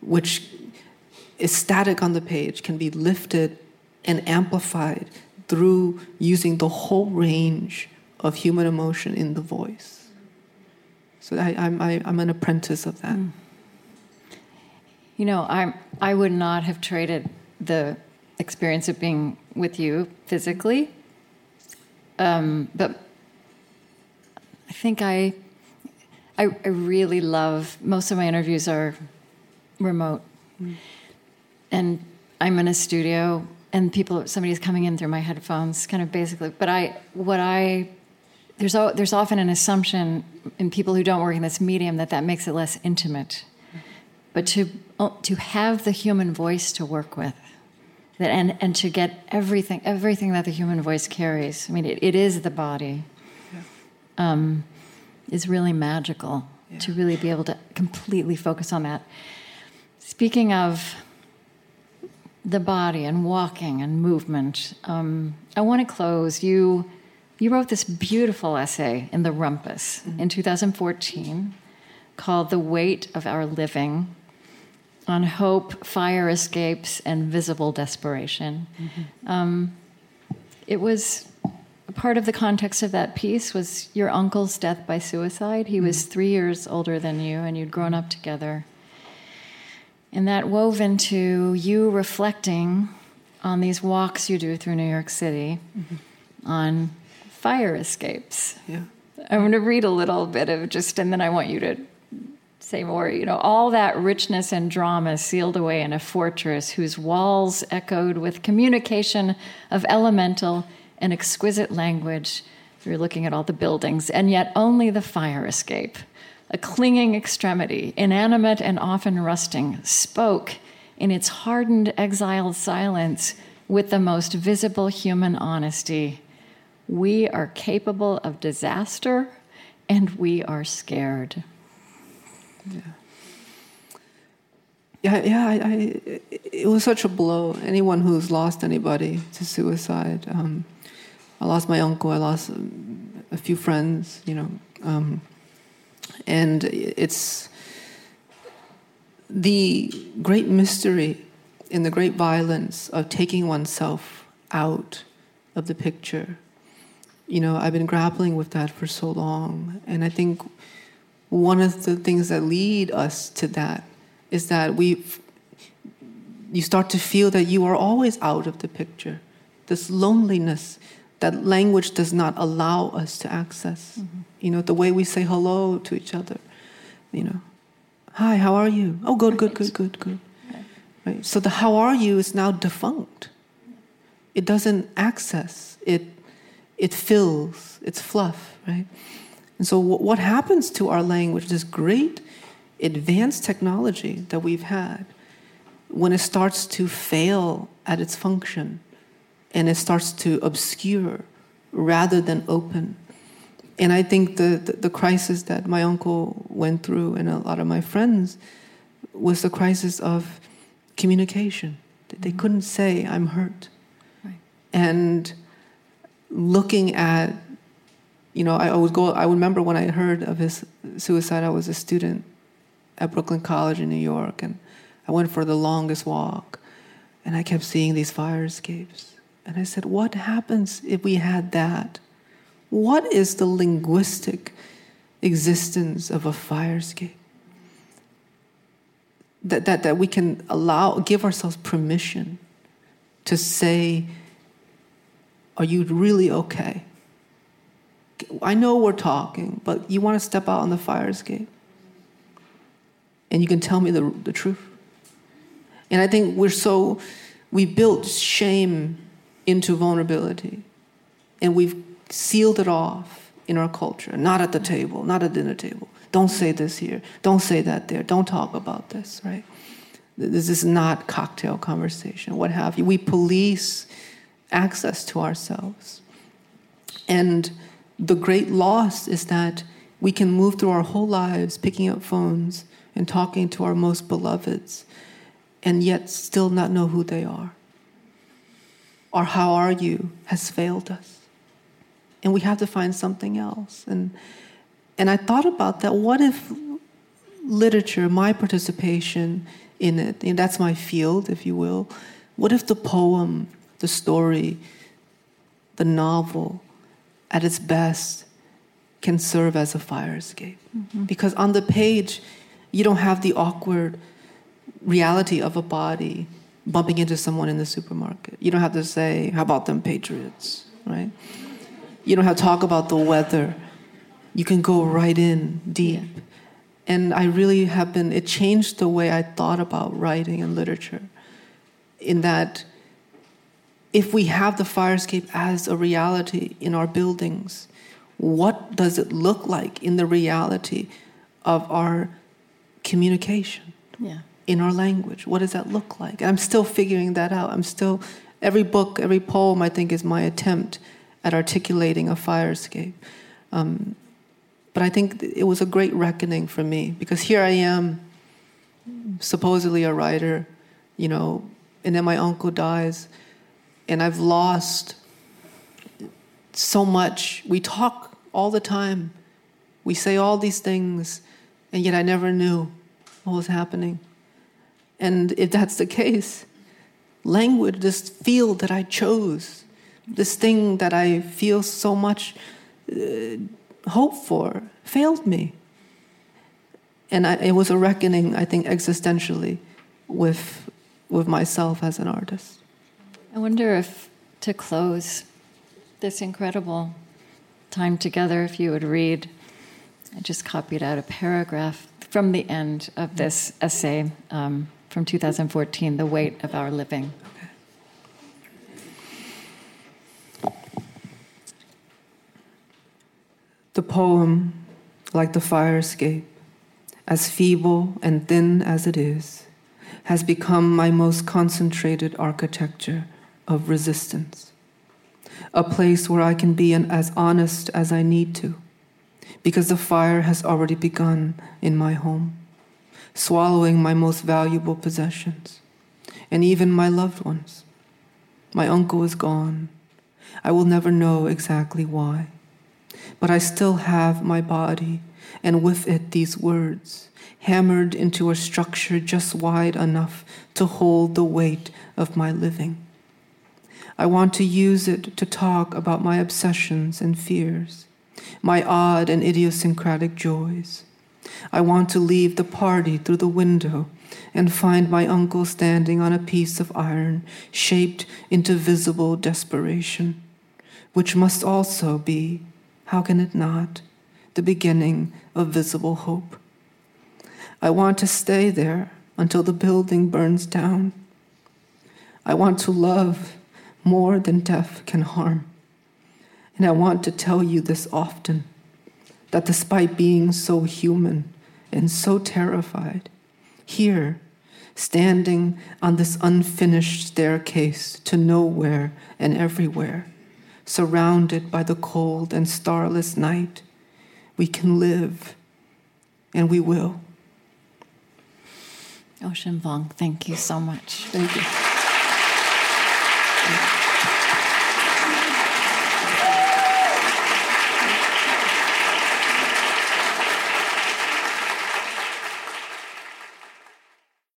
which is static on the page can be lifted and amplified through using the whole range of human emotion in the voice. So I, am I, am an apprentice of that. Mm. You know, I'm, I would not have traded the experience of being with you physically, um, but I think I I, I really love, most of my interviews are remote. Mm. And I'm in a studio and people, somebody's coming in through my headphones, kind of basically. But I, what I, there's, there's often an assumption in people who don't work in this medium that that makes it less intimate. But to, to have the human voice to work with, that, and, and to get everything, everything that the human voice carries, I mean, it, it is the body. Yeah. Um, is really magical yeah. to really be able to completely focus on that. Speaking of the body and walking and movement. Um, I want to close. You you wrote this beautiful essay in the Rumpus in 2014 called "The Weight of Our Living." On hope, fire escapes, and visible desperation. Um, it was part of the context of that piece was your uncle's death by suicide. He was mm. three years older than you, and you'd grown up together. And that wove into you reflecting on these walks you do through New York City mm-hmm. on fire escapes. Yeah. I'm going to read a little bit of just, and then I want you to say more. You know, all that richness and drama sealed away in a fortress whose walls echoed with communication of elemental and exquisite language. You're looking at all the buildings, and yet only the fire escape, a clinging extremity, inanimate and often rusting, spoke in its hardened, exiled silence with the most visible human honesty. We are capable of disaster, and we are scared. Yeah, yeah. I, I, it was such a blow. Anyone who's lost anybody to suicide. Um, I lost my uncle. I lost um, a few friends. You know, um, and it's the great mystery in the great violence of taking oneself out of the picture. You know, I've been grappling with that for so long, and I think one of the things that lead us to that is that we you start to feel that you are always out of the picture this loneliness that language does not allow us to access. Mm-hmm. You know the way we say hello to each other you know. Hi how are you? Oh good good good good good. Right. So the how are you is now defunct. It doesn't access. It it fills. It's fluff right? And so, what happens to our language, this great advanced technology that we've had, when it starts to fail at its function and it starts to obscure rather than open? And I think the, the, the crisis that my uncle went through and a lot of my friends was the crisis of communication. They mm-hmm. couldn't say, I'm hurt. Right. And looking at you know, I, I would go. I remember when I heard of his suicide. I was a student at Brooklyn College in New York, and I went for the longest walk, and I kept seeing these fire escapes. And I said, "What happens if we had that? What is the linguistic existence of a fire escape? That that that we can allow, give ourselves permission to say, "Are you really okay?" I know we're talking, but you want to step out on the fire escape. And you can tell me the, the truth. And I think we're so, we built shame into vulnerability. And we've sealed it off in our culture. Not at the table, not at dinner table. Don't say this here. Don't say that there. Don't talk about this, right? This is not cocktail conversation, what have you. We police access to ourselves. And the great loss is that we can move through our whole lives picking up phones and talking to our most beloveds and yet still not know who they are. Or how are you has failed us. And we have to find something else. And, and I thought about that. What if literature, my participation in it, and that's my field, if you will, what if the poem, the story, the novel, at its best, can serve as a fire escape. Mm-hmm. Because on the page, you don't have the awkward reality of a body bumping into someone in the supermarket. You don't have to say, How about them patriots? Right? You don't have to talk about the weather. You can go right in deep. Yeah. And I really have been, it changed the way I thought about writing and literature. In that, if we have the fire escape as a reality in our buildings, what does it look like in the reality of our communication yeah. In our language? What does that look like? And I'm still figuring that out. I'm still, every book, every poem, I think, is my attempt at articulating a fire escape. Um, but I think it was a great reckoning for me because here I am, supposedly a writer, you know, and then my uncle dies, and I've lost so much. We talk all the time, we say all these things, and yet I never knew what was happening. And if that's the case, language, this field that I chose, this thing that I feel so much uh, hope for, failed me. And I, it was a reckoning, I think, existentially with, with myself as an artist. I wonder if, to close this incredible time together, if you would read, I just copied out a paragraph from the end of this essay um, from 2014 The Weight of Our Living. The poem, like the fire escape, as feeble and thin as it is, has become my most concentrated architecture of resistance. A place where I can be as honest as I need to, because the fire has already begun in my home, swallowing my most valuable possessions, and even my loved ones. My uncle is gone. I will never know exactly why but I still have my body, and with it these words, hammered into a structure just wide enough to hold the weight of my living. I want to use it to talk about my obsessions and fears, my odd and idiosyncratic joys. I want to leave the party through the window and find my uncle standing on a piece of iron shaped into visible desperation, which must also be how can it not? The beginning of visible hope. I want to stay there until the building burns down. I want to love more than death can harm. And I want to tell you this often that despite being so human and so terrified, here, standing on this unfinished staircase to nowhere and everywhere, surrounded by the cold and starless night, we can live and we will. Ocean Vuong, thank you so much. Thank you.